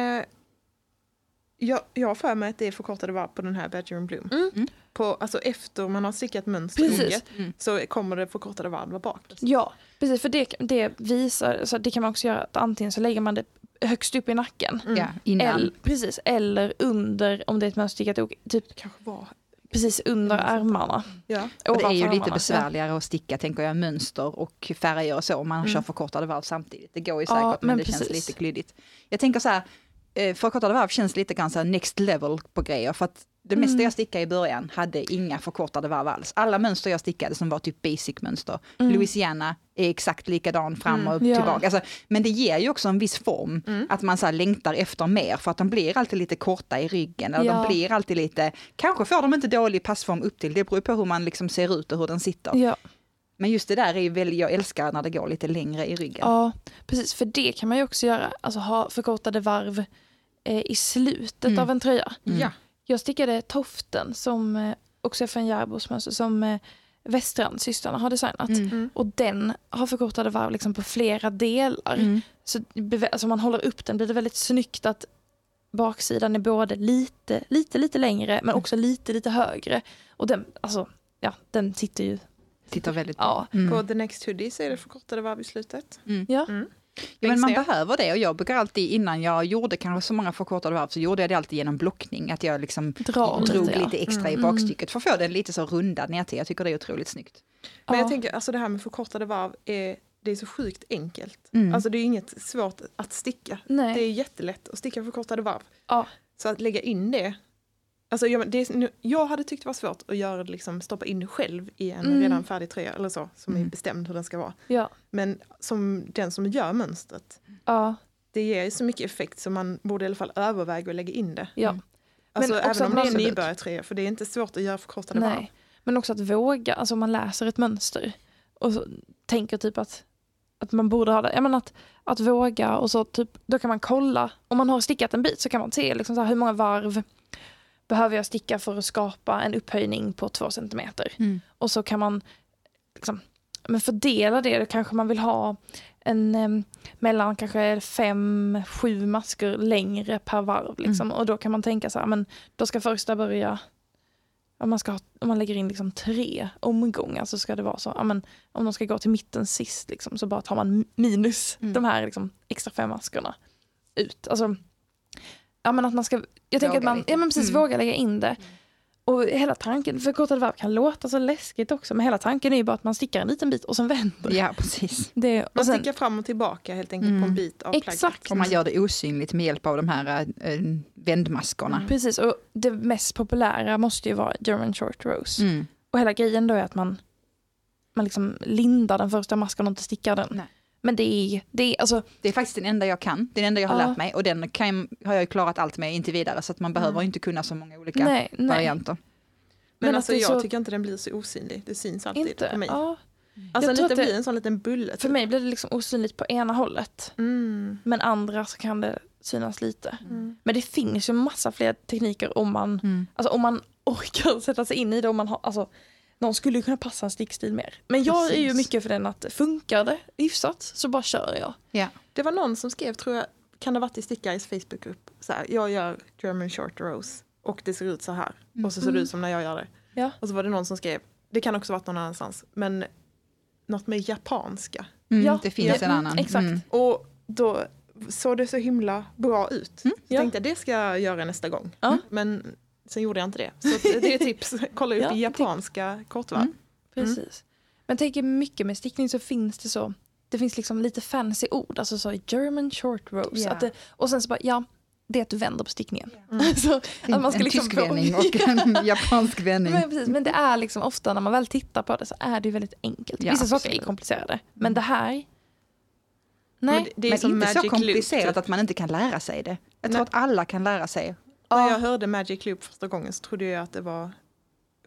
jag, jag har för mig att det är förkortade varv på den här Bedroom Bloom. Mm. Mm. På, alltså efter man har stickat mönster Precis. inget Mm. så kommer det förkortade varv bak. Ja, precis. För det, det visar, så det kan man också göra att antingen så lägger man det högst upp i nacken. Mm. Ja, innan. Eller, precis, eller under, om det är ett mönster stickat ok- typ Kanske var. precis under Mm. armarna. Ja. Och det är ju lite besvärligare att sticka, tänker jag, mönster och färger och så om man Mm. kör förkortade varv samtidigt. Det går ju Ja, säkert, men, men det känns precis. lite klyddigt. Jag tänker så här, eh, förkortade varv känns lite grann så next level på grejer, för att det mesta Mm. jag stickade i början hade inga förkortade varv alls. Alla mönster jag stickade som var typ basic mönster, Mm. Louisiana är exakt likadan fram Mm. och Ja. tillbaka. Alltså, men det ger ju också en viss form, Mm. att man så längtar efter mer, för att de blir alltid lite korta i ryggen, eller Ja. de blir alltid lite, kanske får de inte dålig passform upp till, det beror på hur man liksom ser ut och hur den sitter. Ja, Men just det där är ju väl, jag älskar när det går lite längre i ryggen. ja, precis. För det kan man ju också göra, alltså ha förkortade varv eh, i slutet Mm. av en tröja. Mm. Ja. Jag stickade toften som eh, också är från Järbos mönster som eh, Västrandsystrarna har designat. Mm. Mm. Och den har förkortade varv liksom på flera delar. Mm. Så alltså man håller upp den blir det väldigt snyggt att baksidan är både lite, lite, lite längre men också lite, lite högre. Och den, alltså, ja, den sitter ju, Sitter väldigt ja. Mm. På The Next Hoodie så är det förkortade varv i slutet. Mm. Ja. Mm. Ja, men Längst man ner. behöver det och jag brukar alltid innan jag gjorde kanske så många förkortade varv så gjorde jag det alltid genom blockning. Att jag liksom Drar drog lite. lite, ja. extra i Mm. bakstycket för att få den lite så rundad ner till. Jag tycker det är otroligt snyggt. Men Ja. jag tänker, alltså det här med förkortade varv, är, det är så sjukt enkelt. Mm. Alltså det är inget svårt att sticka. Nej. Det är jättelätt att sticka förkortade varv. Ja. Så att lägga in det. Alltså jag, det är, nu- jag hade tyckt det var svårt att göra det, liksom, stoppa in själv i en Mm. redan färdig tröja eller så, som är Mm. bestämd hur den ska vara. Ja. Men som den som gör mönstret, Ja. det ger så mycket effekt så man borde i alla fall överväga att lägga in det. Ja. Mm. Alltså även om det är en nybörjartröja, för det är inte svårt att göra förkortade varv. Nej. Men också att våga, alltså om man läser ett mönster och så tänker typ att, att man borde ha det. Jag menar att, att våga och så typ, då kan man kolla, om man har stickat en bit så kan man se liksom så här, hur många varv behöver jag sticka för att skapa en upphöjning på två centimeter. Mm. Och så kan man liksom, men fördela det, då kanske man vill ha en em, mellan kanske fem, sju masker längre per varv. Liksom. Och då kan man tänka så här, men då ska första börja, om man, ska ha, om man lägger in liksom tre omgångar så ska det vara så, ja, men, om de ska gå till mitten sist liksom, så bara tar man minus Mm. de här liksom, extra fem maskerna ut. Alltså, ja, men att man ska, jag tänker Våga att man lite. ja, men precis, Mm. våga lägga in det. Och hela tanken, förkortade varv kan låta så läskigt också, men hela tanken är ju bara att man stickar en liten bit och sen vänder. Ja, precis. Det, och Man sen, stickar fram och tillbaka helt enkelt på Mm. en bit av Exakt. plagget. Och man gör det osynligt med hjälp av de här äh, vändmaskorna. Mm. precis, och det mest populära måste ju vara German short rose. Mm. Och hela grejen då är att man, man liksom lindar den första masken och inte stickar den. Nej. Men det är, det är alltså, Det är faktiskt den enda jag kan, den enda jag har Ja. lärt mig och den kan, har jag ju klarat allt med intill vidare så att man behöver Mm. inte kunna så många olika nej, nej. varianter. Men, Men att alltså jag så- tycker inte den blir så osynlig. Det syns alltid Inte? på mig. Ja, Alltså Jag att det- blir en sån liten bulle. för mig blir det liksom osynligt på ena hållet. Mm. Men andra så kan det synas lite. Mm. Men det finns ju massa fler tekniker om man, Mm. alltså om man orkar sätta sig in i det. Om man har, alltså, någon skulle kunna passa en stickstil mer. Men jag är ju Precis. mycket för den att funkar det hyfsat så bara kör jag. Ja. Det var någon som skrev, tror jag, kan det ha varit i Stickares Facebookgrupp, så här, jag gör German short rose och det ser ut så här. Och så ser det Mm. ut som när jag gör det. Ja. Och så var det någon som skrev, det kan också varit någon annanstans, men något med japanska. Mm, Ja, det finns ja, en mm, annan. exakt. Mm. Och då såg det så himla bra ut. Mm. Så Ja. tänkte jag, det ska jag göra nästa gång. Ja. Men sen gjorde jag inte det. Så det är ett tips, kolla upp Ja, i japanska kortvarv. Mm. Precis. Men tänker mycket med stickning så finns det så, det finns liksom lite fancy ord, alltså så German short rose. Ja. Att det, och sen så bara, ja, det är att du vänder på stickningen. Mm. så, att man ska en liksom tysk vändning och en japansk vändning. Men, precis, men det är liksom ofta när man väl tittar på det så är det ju väldigt enkelt. Ja, Vissa saker är komplicerade, men det här, Men nej. det, det är Men som inte Magic så komplicerat Loop, typ. att man inte kan lära sig det. Jag tror Nej. att alla kan lära sig. När Ja. jag hörde Magic Loop första gången så trodde jag att det var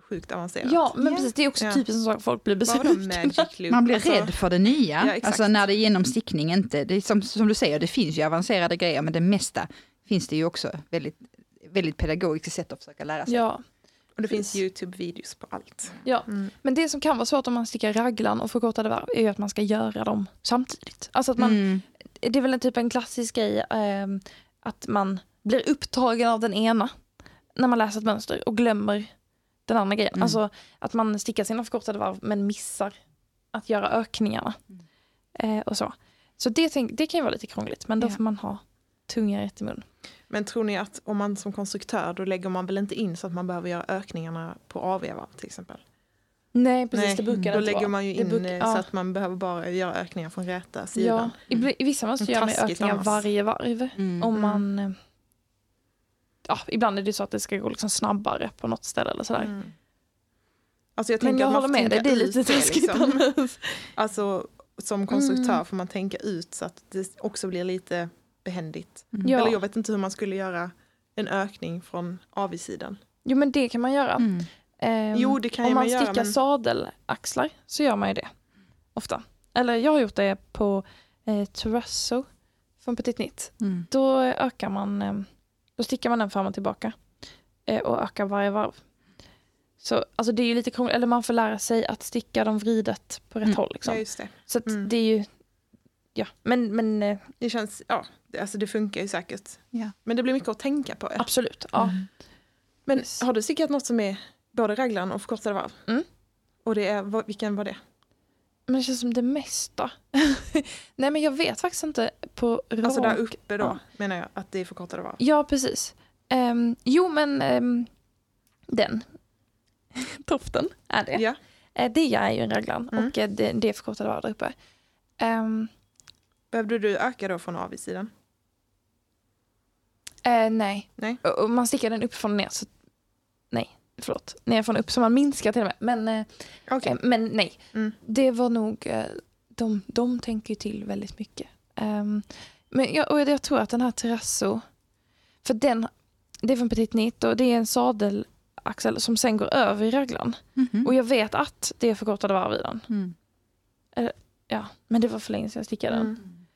sjukt avancerat. Ja, men Ja. precis. Det är också Ja. typiskt sak folk blir besvikna. Man blir Alltså, rädd för det nya. Ja, alltså när det är genom stickning inte. Det är som, som du säger, det finns ju avancerade grejer, men det mesta finns det ju också väldigt, väldigt pedagogiska sätt att försöka lära sig. Ja, Och det finns. YouTube-videos på allt. ja. Mm. Men det som kan vara svårt om man stickar raglan och förkortade varv är ju att man ska göra dem samtidigt. Alltså att man, Mm. det är väl en typ en klassisk grej ehm, att man blir upptagen av den ena när man läser ett mönster och glömmer den andra grejen. Mm. Alltså att man stickar sina förkortade varv men missar att göra ökningarna. Mm. Eh, och så så det, det kan ju vara lite krångligt men då Ja. får man ha tunga rätt i mun. Men tror ni att om man som konstruktör då lägger man väl inte in så att man behöver göra ökningarna på AV-varv till exempel? Nej precis, Nej, det brukar Då det lägger vara. man ju in brukar- eh, ja. så att man behöver bara göra ökningar från räta Ja, sidan. i, i vissa mönster En gör man ju taskigt ökningar varje varv. Mm. Om Mm. man... Ja, ibland är det så att det ska gå liksom snabbare på något ställe eller sådär. Mm. Alltså jag Men jag håller med dig, det är lite taskigt liksom. Alltså som konstruktör Mm. får man tänka ut så att det också blir lite behändigt. Mm. Ja. Eller jag vet inte hur man skulle göra en ökning från AV-sidan. Jo men det kan man göra. Mm. Ehm, Jo, det kan Om man man göra, stickar men- sadelaxlar så gör man ju det. Ofta. Eller jag har gjort det på eh, Terrasso från Petit Knit. Mm. Då ökar man, eh, då stickar man den fram och tillbaka. Eh, och ökar varje varv. Så alltså det är ju lite krångligt, eller man får lära sig att sticka dem vridet på rätt Mm. håll. Liksom. Ja, just det. Så att Mm. det är ju, ja, men, men eh, Det känns, ja, det, alltså det funkar ju säkert. Ja. Men det blir mycket att tänka på. Ja. absolut. Ja. Mm. Men Yes. har du stickat något som är både raglan och förkortade varv? Mm. Och det är, vad- vilken var det? Men det känns som det mesta. Nej men jag vet faktiskt inte på rak... Alltså där uppe då ja. menar jag att det är förkortade varv. Ja, precis. Ehm, jo, men ehm, den. Toften är det. Ja. Eh, det är ju en raglan Mm. och eh, det, det är förkortade varv där uppe. Ehm, Behövde du öka då från AV-sidan? eh, nej. Nej. Och, man stickar den uppifrån och ner. Så, förlåt. Nerifrån och upp så man minskar till och med. Men, eh, Okej. eh, men nej, Mm. det var nog... Eh, de, de tänker ju till väldigt mycket. Ehm, men jag, och jag tror att den här Terrasso, för den, det är från Petit Knit och det är en sadelaxel som sen går över i raglan. Mhm. Och jag vet att det är förkortade varv i den. Mm. Ja, men det var för länge sedan jag stickade den. Mm.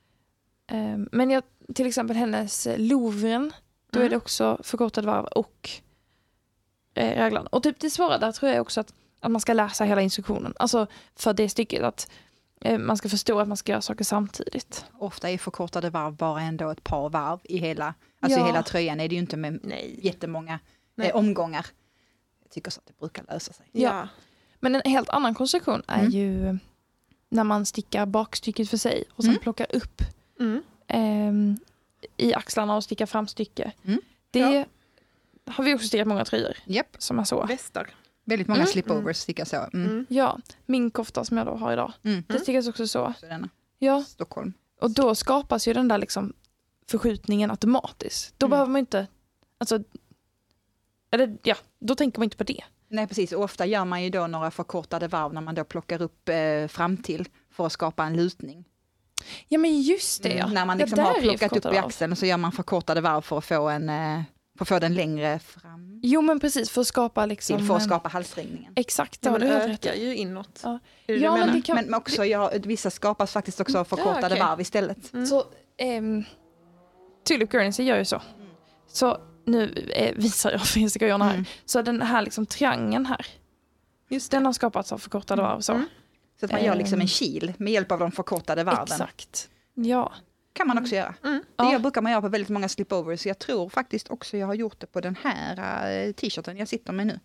Ehm, men jag, till exempel hennes Louvren, då är Mm. det också förkortade varv och eh, raglan. Och typ det svåra där tror jag också att, att man ska läsa hela instruktionen. Alltså för det stycket att eh, man ska förstå att man ska göra saker samtidigt. Ofta är förkortade varv bara ändå ett par varv i hela, alltså Ja. i hela tröjan är det ju inte med Nej. jättemånga Nej. eh, omgångar. Jag tycker så att det brukar lösa sig. Ja. Men en helt annan konstruktion är Mm. ju när man stickar bakstycket för sig och sen Mm. plockar upp Mm. ehm, i axlarna och stickar framstycke. Mm. Det Ja. Har vi också stickat många tröjor Japp, som är så. Västar. väldigt många Mm. slipovers stickar så. Mm. Mm. Ja, min kofta som jag då har idag, Mm. det stickas också så. Så denna. Ja, Stockholm. och då skapas ju den där liksom förskjutningen automatiskt. Då Mm. behöver man inte, alltså, eller ja, då tänker man inte på det. Nej precis, och ofta gör man ju då några förkortade varv när man då plockar upp eh, fram till för att skapa en lutning. Ja men just det ja. Mm, När man liksom har plockat upp i varv. axeln så gör man förkortade varv för att få, en, eh, för att få den längre fram. Jo men precis, för att skapa liksom... Till för att skapa halsringningen. Exakt, Ja, men det ökar ju inåt. Ja. Det Ja, men det kan- Men, också, ja, vissa skapas faktiskt också förkortade okej. varv istället. Mm. Så, ehm, Tulip Guernsey gör ju så. Så nu eh, visar jag för Instagram här. Mm. Så den här liksom triangeln här, Just den har skapats av förkortade varv. Så. Mm. Så att man gör liksom Ehm. en kil med hjälp av de förkortade varven. Exakt. Ja. Kan man också göra. Mm. Det Ja. brukar man göra på väldigt många slipovers. Jag tror faktiskt också jag har gjort det på den här eh, t-shirten jag sitter med nu.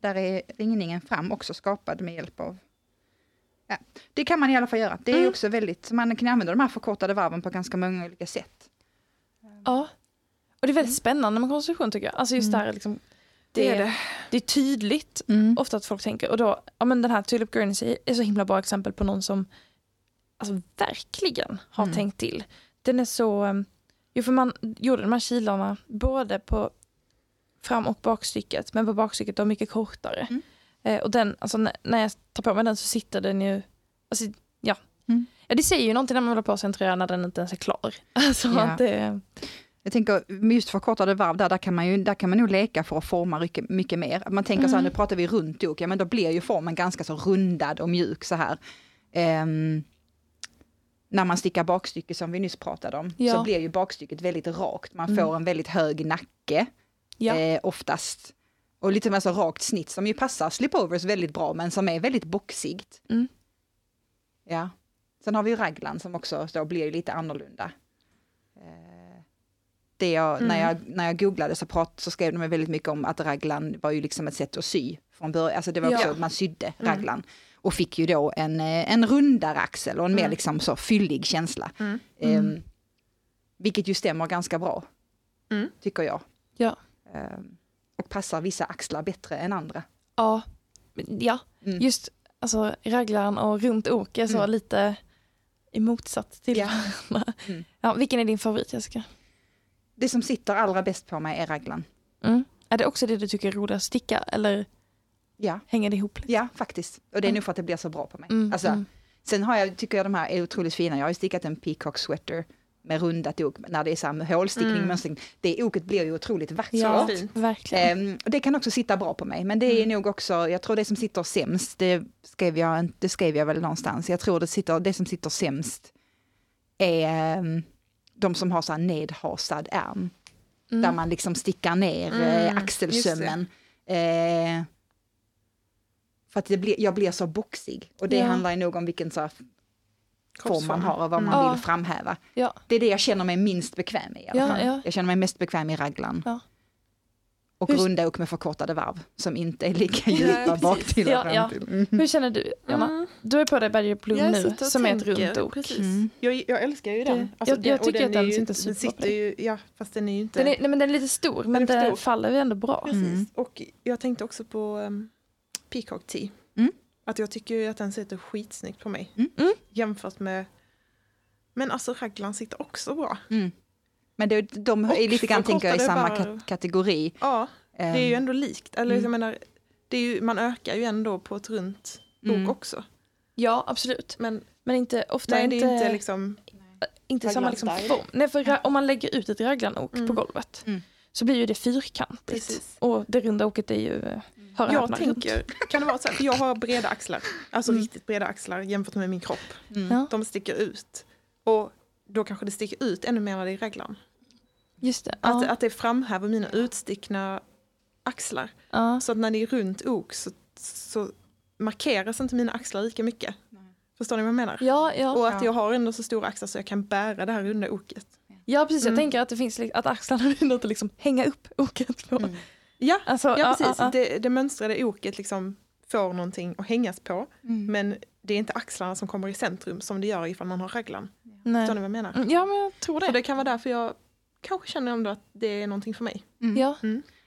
Där är ringningen fram också skapad med hjälp av... Ja, det kan man i alla fall göra. Det är Mm. också väldigt, man kan använda de här förkortade varven på ganska många olika sätt. ja. Och det är väldigt spännande med konstruktion tycker jag. Alltså just Mm. det här liksom, Det är det. det är tydligt ofta att folk tänker. Och då, ja men den här Tulip Guernsey är så himla bra exempel på någon som alltså verkligen har Mm. tänkt till. Den är så, um, jo för man gjorde de här kilarna både på fram och bakstycket, men på bakstycket då mycket kortare. Mm. Eh, och den, alltså när, när jag tar på mig den så sitter den ju, alltså ja. Mm. Ja det säger ju någonting när man håller på sig en tröja när den inte ens är klar. Alltså Ja. att det, Jag tänker just förkortade varv där, där kan man ju där kan man nog leka för att forma mycket, mycket mer. Man tänker så här, Mm. nu pratar vi runt ok, ja men då blir ju formen ganska så rundad och mjuk så här. Ehm, när man stickar bakstycke som vi nyss pratade om, Ja. så blir ju bakstycket väldigt rakt. Man Mm. får en väldigt hög nacke ja. eh, oftast. Och lite mer så rakt snitt som ju passar slipovers väldigt bra, men som är väldigt boxigt. Mm. Ja. Sen har vi ju raglan som också då blir lite annorlunda. Eh, det jag, Mm. när, jag, när jag googlade så, prat, så skrev de väldigt mycket om att raglan var ju liksom ett sätt att sy från början. Alltså det var också Ja. att man sydde Mm. raglan. Och fick ju då en, eh, en rundare axel och en mer Mm. liksom så fyllig känsla. Mm. Ehm, vilket ju stämmer ganska bra, Mm. tycker jag. Ja. Ehm, och passar vissa axlar bättre än andra. Ja, ja. Mm. just alltså, raglan och runt ok är så lite i motsats till Ja. Mm. Ja, vilken är din favorit Jessica? Det som sitter allra bäst på mig är raglan. Mm. Är det också det du tycker är roligast att sticka eller Ja, hänger det ihop lite? ja faktiskt. Och det är Mm. nog för att det blir så bra på mig. Mm, Alltså, mm. Sen har jag, tycker jag de här är otroligt fina. Jag har ju stickat en peacock sweater med rundat ok, när det är med hålstickning, Mm. mönstring. Det oket blir ju otroligt vackert. Ja, verkligen. Ehm, och det kan också sitta bra på mig, men det är Mm. nog också, jag tror det som sitter sämst, det skrev jag, det skrev jag väl någonstans, jag tror det, sitter, det som sitter sämst är ehm, de som har så här nedhasad ärm, Mm. där man liksom stickar ner Mm, eh, axelsömmen. Eh, för att det blir, jag blir så boxig och det Ja. handlar ju nog om vilken så här form man har och vad Mm. man vill framhäva. Ja. Det är det jag känner mig minst bekväm i. Ja. Jag känner mig mest bekväm i raglan. Ja. Och Hur- runda ok med förkortade varv som inte är lika djupa bak till och Ja, fram ja. till. Mm. Hur känner du Jonna? Mm. Du är på dig Berger Blom Jag nu och som är ett tänker, runt ok. Precis. Mm. Jag, jag älskar ju den. Alltså, jag- jag och tycker att är den sitter inte- superbra den sitter ju, Ja, fast den är ju inte... Den är, nej, men den är lite stor men Den faller ju ändå bra. Precis. Mm. Och jag tänkte också på um, Peacock Tea. Mm. Att jag tycker att den sitter skitsnyggt på mig. Mm. Mm. Jämfört med... Men alltså raglan sitter också bra. Mm. Men det, de är lite grann tänker jag i samma kat- kategori. Ja, det är ju Ehm, ändå likt. Eller Mm. jag menar, det är ju, man ökar ju ändå på ett runt ok Mm. också. Ja absolut. Men Men inte ofta nej, inte, det är inte liksom... inte samma liksom form. Nej, för om man lägger ut ett raglanok Mm. på golvet Mm. så blir ju det fyrkantigt. Precis. Och det runda oket är ju eh, hör Jag tänker, kan det vara så här, jag har breda axlar, alltså Mm. riktigt breda axlar jämfört med min kropp. mm. De sticker ut. Och då kanske det sticker ut ännu mer när det är raglan. just det. Att, Ja, att det framhäver mina utstickna axlar. ja. Så att när det är runt ok så, så markeras inte mina axlar lika mycket. Förstår ni vad jag menar? Ja, ja. Och att Ja. jag har ändå så stora axlar så jag kan bära det här runda oket. ja, precis. Jag Mm. tänker att det finns att axlarna är något att liksom hänga upp oket på. Mm. Ja, Alltså, ja precis. ja, ja. Det, det mönstrade oket liksom får någonting att hängas på. Mm. Men det är inte axlarna som kommer i centrum som det gör ifall man har raglan. Nej. Förstår ni vad jag menar? Mm, Ja, men jag tror Så det. det kan vara därför jag kanske känner ändå att det är någonting för mig. Mm. Ja.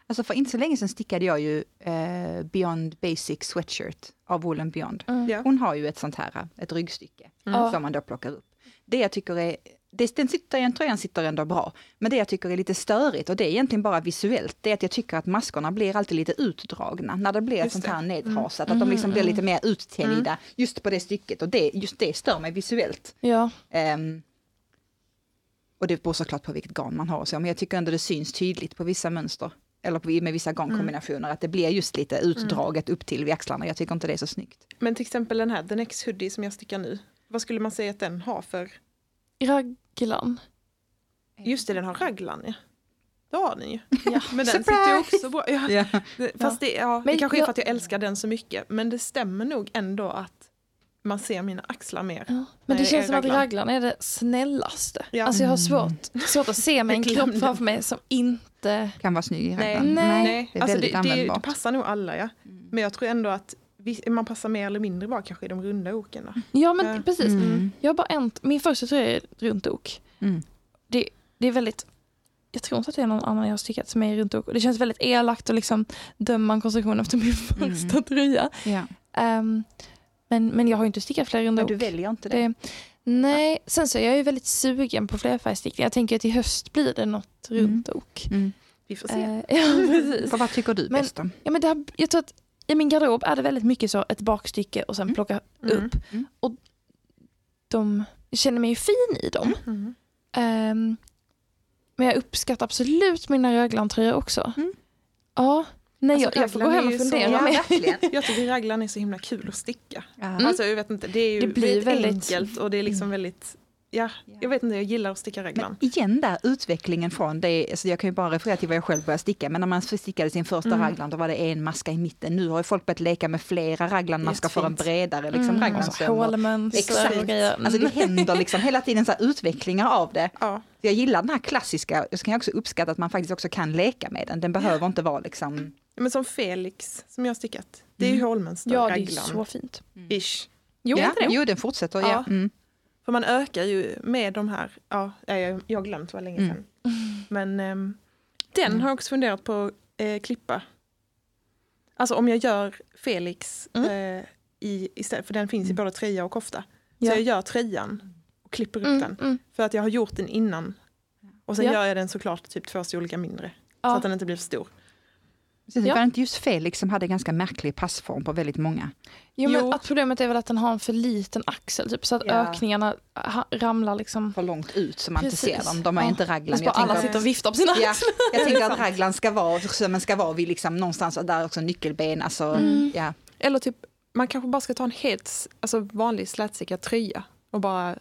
Alltså för inte så länge sedan stickade jag ju eh, Beyond Basic Sweatshirt av Woolen Beyond. Mm. Ja. Hon har ju ett sånt här, ett ryggstycke Mm. Som man då plockar upp. Det jag tycker är, det, den sitter, den tröjan sitter ändå bra, men det jag tycker är lite störigt och det är egentligen bara visuellt, det är att jag tycker att maskorna blir alltid lite utdragna när det blir ett sånt det. här nedhasat, Mm. att de liksom blir Mm. lite mer uttänjda just på det stycket och det, just det stör mig visuellt. Ja. Ehm, och det beror såklart på vilket garn man har och så, men jag tycker ändå det syns tydligt på vissa mönster. Eller på, med vissa garnkombinationer, att det blir just lite utdraget upp till vid axlarna. Jag tycker inte det är så snyggt. Men till exempel den här, The Next Hoodie som jag stickar nu. Vad skulle man säga att den har för... Raglan. Just det, den har raglan ja. Det har den ju. Ja. Men den sitter ju också bra. Ja. Det, fast det, ja, Men det kanske är jag- för att jag älskar den så mycket. Men det stämmer nog ändå att man ser mina axlar mer. Ja. Men Nej, det känns som att raglan. raglan är det snällaste. Ja. Alltså jag har svårt, svårt att se mig en kropp framför mig som inte... Kan vara snygg i Nej, raglan. nej. det är alltså det, det, det passar nog alla ja. Mm. Men jag tror ändå att man passar mer eller mindre bra kanske i de runda oken. Ja men Ja. precis. Mm. Jag har bara en, min första tröja är ett runt ok. Mm. Det, det är väldigt, jag tror inte att det är någon annan jag har stickat som är runt ok. Det känns väldigt elakt att liksom döma en konstruktion efter min Mm. första tröja. Ja. Ehm, men, men jag har ju inte stickat fler runda Men ok. du väljer inte det. Det, nej, sen så är jag ju väldigt sugen på flerfärgstickning. Jag tänker att i höst blir det något Mm. runt ok. Mm. Vi får se. Eh, ja, precis. Vad tycker du Men- bäst om? Ja, men det har, jag tror att i min garderob är det väldigt mycket så ett bakstycke och sen Mm. plocka Mm. upp. Mm. Och de, jag känner mig ju fin i dem. Mm. Ehm, men jag uppskattar absolut mina rödglantröjor också. Mm. Ja, nej, Alltså, jag, jag får gå hem och ju så- fundera. Ja, verkligen. Jag tycker raglan är så himla kul att sticka. Mm. Alltså jag vet inte, det är ju Det blir väldigt väldigt- enkelt och det är liksom väldigt ja, jag vet inte, jag gillar att sticka Men raglan. igen där, utvecklingen från det, alltså jag kan ju bara referera till vad jag själv började sticka, men när man stickade sin första Mm. raglan då var det en maska i mitten. Nu har ju folk börjat leka med flera raglanmaskar för en bredare liksom, Mm, och så raglansöm. och- hålmönster Exakt. och grejer. Alltså det händer liksom hela tiden så här utvecklingar av det. Ja, Jag gillar den här klassiska, och så kan jag också uppskatta att man faktiskt också kan leka med den. Den behöver inte vara liksom... men som Felix som jag har stickat. Det är ju Mm. hålmönster, Ja, det är raglan. så fint. Ish. Jo, ja, jo, den fortsätter. Ja. Ja. Mm. För man ökar ju med de här, ja, jag, jag har glömt vad länge Mm. sedan. Men ehm, den Mm. har jag också funderat på eh, klippa. Alltså om jag gör Felix Mm. eh, i, istället, för den finns i Mm. både tröja och kofta. Ja. Så jag gör tröjan och klipper upp Mm, den. mm. För att jag har gjort den innan. Och sen Ja. gör jag den såklart typ två storlekar mindre. Så Ja. att den inte blir för stor. Så det Ja. var inte just Felix som hade ganska märklig passform på väldigt många. Jo, men Jo. att problemet är väl att den har en för liten axel, typ, så att Ja. ökningarna ha, ramlar liksom. För långt ut så man inte Precis. ser dem. De är Ja. inte raglan. Jag alla tänker, sitter och viftar på sina ja, axlar. jag tänker att raglan ska vara, sömmen ska vara vid liksom någonstans där också nyckelben. Alltså, Mm. ja. Eller typ, man kanske bara ska ta en helt alltså vanlig slätstickad tröja och bara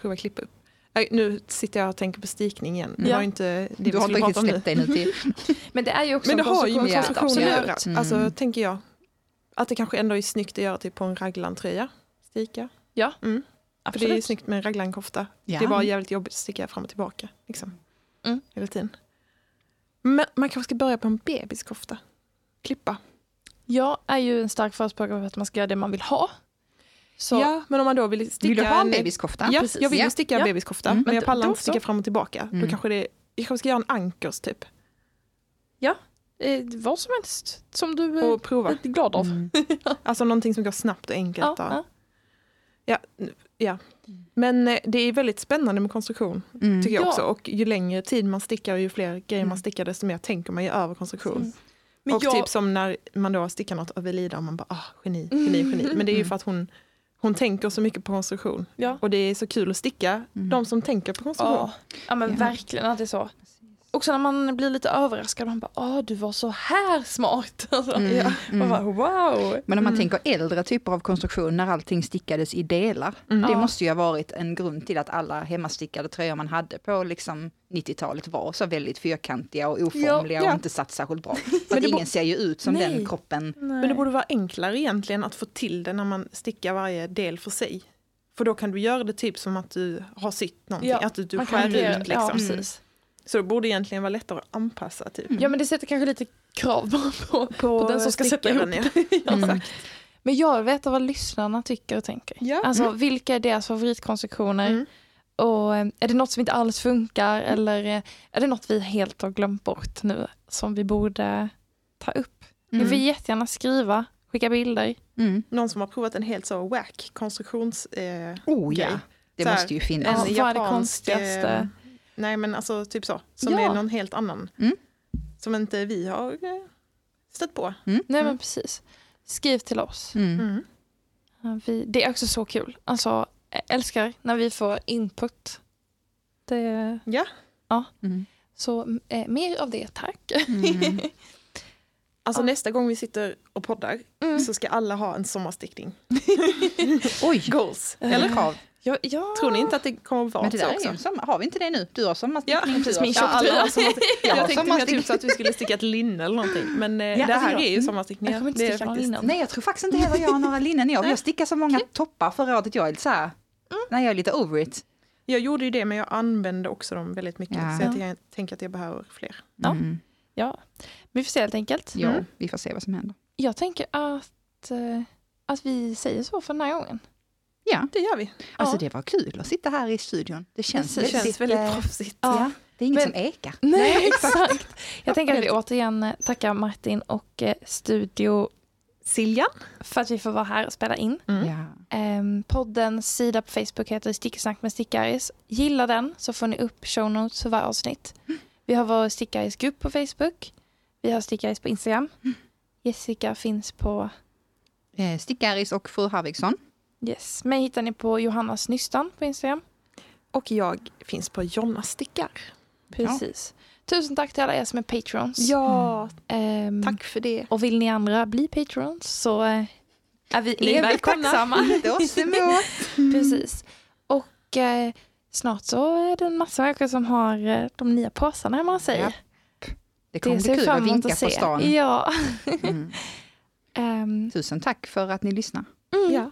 prova klippa upp. Nej, Nu sitter jag och tänker på stickning igen. Det Ja. var inte det Du har inte riktigt släppt dig nu till... Men det är ju också Men det har ju med Ja, konstruktion att göra. absolut. Alltså, Mm. tänker jag. Att det kanske ändå är snyggt att göra typ på en raglantröja. Sticka. Ja, Mm. För det är ju snyggt med en raglankofta. Ja. Det bara jävligt jobbigt att sticka fram och tillbaka. Liksom. Mm. Hela tiden. Men man kanske ska börja på en bebiskofta. Klippa. Jag är ju en stark förespråkare för att man ska göra det man vill ha. Så Ja, men om man då vill sticka Vill du ha en bebiskofta? Ja, precis. jag vill Ja. sticka en Ja. bebiskofta, Mm. men jag Men pallar då inte sticka fram och tillbaka. Då Mm. kanske det, jag kanske ska göra en ankers typ. eh, vad som helst som du eh, Och prova. är glad av. Mm. Alltså någonting som går snabbt och enkelt. Ja, Ja, ja. ja, ja. Men eh, det är väldigt spännande med konstruktion, Mm. tycker jag Ja. också. Och ju längre tid man stickar och ju fler grejer Mm. man stickar, desto mer tänker man ju över konstruktion. Mm. Men och jag- typ som när man då stickar något över Lida och man bara, ah, geni, geni, geni. Men det är ju Mm. för att hon, hon tänker så mycket på konstruktion. Ja. Och det är så kul att sticka Mm. de som tänker på konstruktion. Ja, ja men Ja. verkligen att det är så. Också när man blir lite överraskad, man bara åh du var så här smart. Alltså, Mm, ja. mm. Man bara wow. Men om man Mm. tänker äldre typer av konstruktion när allting stickades i delar. Mm. Det Ja. måste ju ha varit en grund till att alla hemmastickade tröjor man hade på liksom 90-talet var så väldigt fyrkantiga och oformliga Ja. och inte satt särskilt bra. För Men att ingen ser ju ut som Nej. den kroppen. Men det borde vara enklare egentligen att få till det när man stickar varje del för sig. För då kan du göra det typ som att du har sytt någonting, Ja, att du, du Man skär ut liksom. Ja, precis. Så det borde egentligen vara lättare att anpassa typ. Ja men det sätter kanske lite krav på, på, den som ska sätta ihop det. ja. Mm. Men jag vet vad lyssnarna tycker och tänker. Ja. Alltså vilka är deras favoritkonstruktioner? Mm. Och eh, är det något som inte alls funkar eller eh, är det något vi helt har glömt bort nu som vi borde ta upp? Ni får Mm. jättegärna skriva, skicka bilder. Mm. Någon som har provat en helt så wack konstruktions... Eh, Oh ja, det måste ju Ja, finnas. vad är det japansk, konstigaste? Nej men alltså typ så. Som Ja. är någon helt annan. Mm. Som inte vi har eh, stött på. Nej men Mm. precis. Skriv till oss. Mm. Mm. Ja, Vi, det är också så kul. Alltså, jag älskar när vi får input. Det, Ja. Mm. så eh, mer av det, tack. Mm. Alltså Ja. nästa gång vi sitter och poddar Mm. så ska alla ha en sommarstickning. Oj, Goals. Eller? krav. Ja, ja. Tror ni inte att det kommer att vara Men det så där är också? ju sommar. Har vi inte det nu? Du har sommarstickning. Ja, precis, min Ja, alla tjocktröja. har sommarstickning. Jag Jag tänkte mer sommarstickning. typ så att vi skulle sticka ett linne eller någonting. Men eh, Ja, det alltså här jag- är ju mm. sommarstickningar. Jag kommer inte sticka faktiskt- linnen. Nej, jag tror faktiskt inte heller jag har några linnen år. Jag stickar så många toppar förra året jag är lite så här, nej jag är lite over it. Jag gjorde ju det men jag använde också dem väldigt mycket. Ja. Så jag Ja. tänker- att jag behöver fler. Ja. Mm. Ja, vi får se helt enkelt. Ja, Mm. vi får se vad som händer. Jag tänker att, eh, att vi säger så för den här gången. Ja, Det gör vi. alltså Ja. det var kul att sitta här i studion. Det känns, Det Det känns väldigt eh, proffsigt. Ja, det är inget Men- som ekar. Nej, exakt. Jag tänker att vi återigen eh, tackar Martin och eh, Studio Siljan. för att vi får vara här och spela in. Mm. Ja. Um, poddens sida på Facebook heter Stickesnack med Stickaris. Gilla den så får ni upp show notes för varje avsnitt. Vi har vår Stickaris-grupp på Facebook. Vi har Stickaris på Instagram. Jessica finns på... Eh, Stickaris och fru Harvigsson. Yes. Mig hittar ni på Johannas Nystan på Instagram. Och jag finns på Jonna Stickar. Precis. Tusen tack till alla er som är patrons. Ja, Ehm, tack för det. Och vill ni andra bli patrons så eh, är vi Ni är evigt välkomna. tacksamma. Lite oss emot. Precis. Och eh, snart så är det en massa människor som har eh, de nya påsarna hemma hos sig. Ja. Det kommer ser bli kul att vinka på se. stan. Ja. Mm. Ehm, Tusen tack för att ni lyssnar. mm. Ja.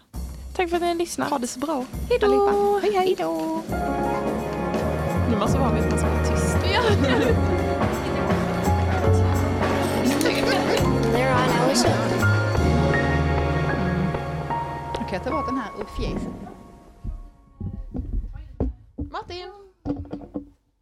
Tack för att ni lyssnat. Ha det så bra. Hej då. Hej, hej. då. Nu måste vara med att man tyst. Ja. Okej, okay, ta bort den här ur fjäsen. Martin!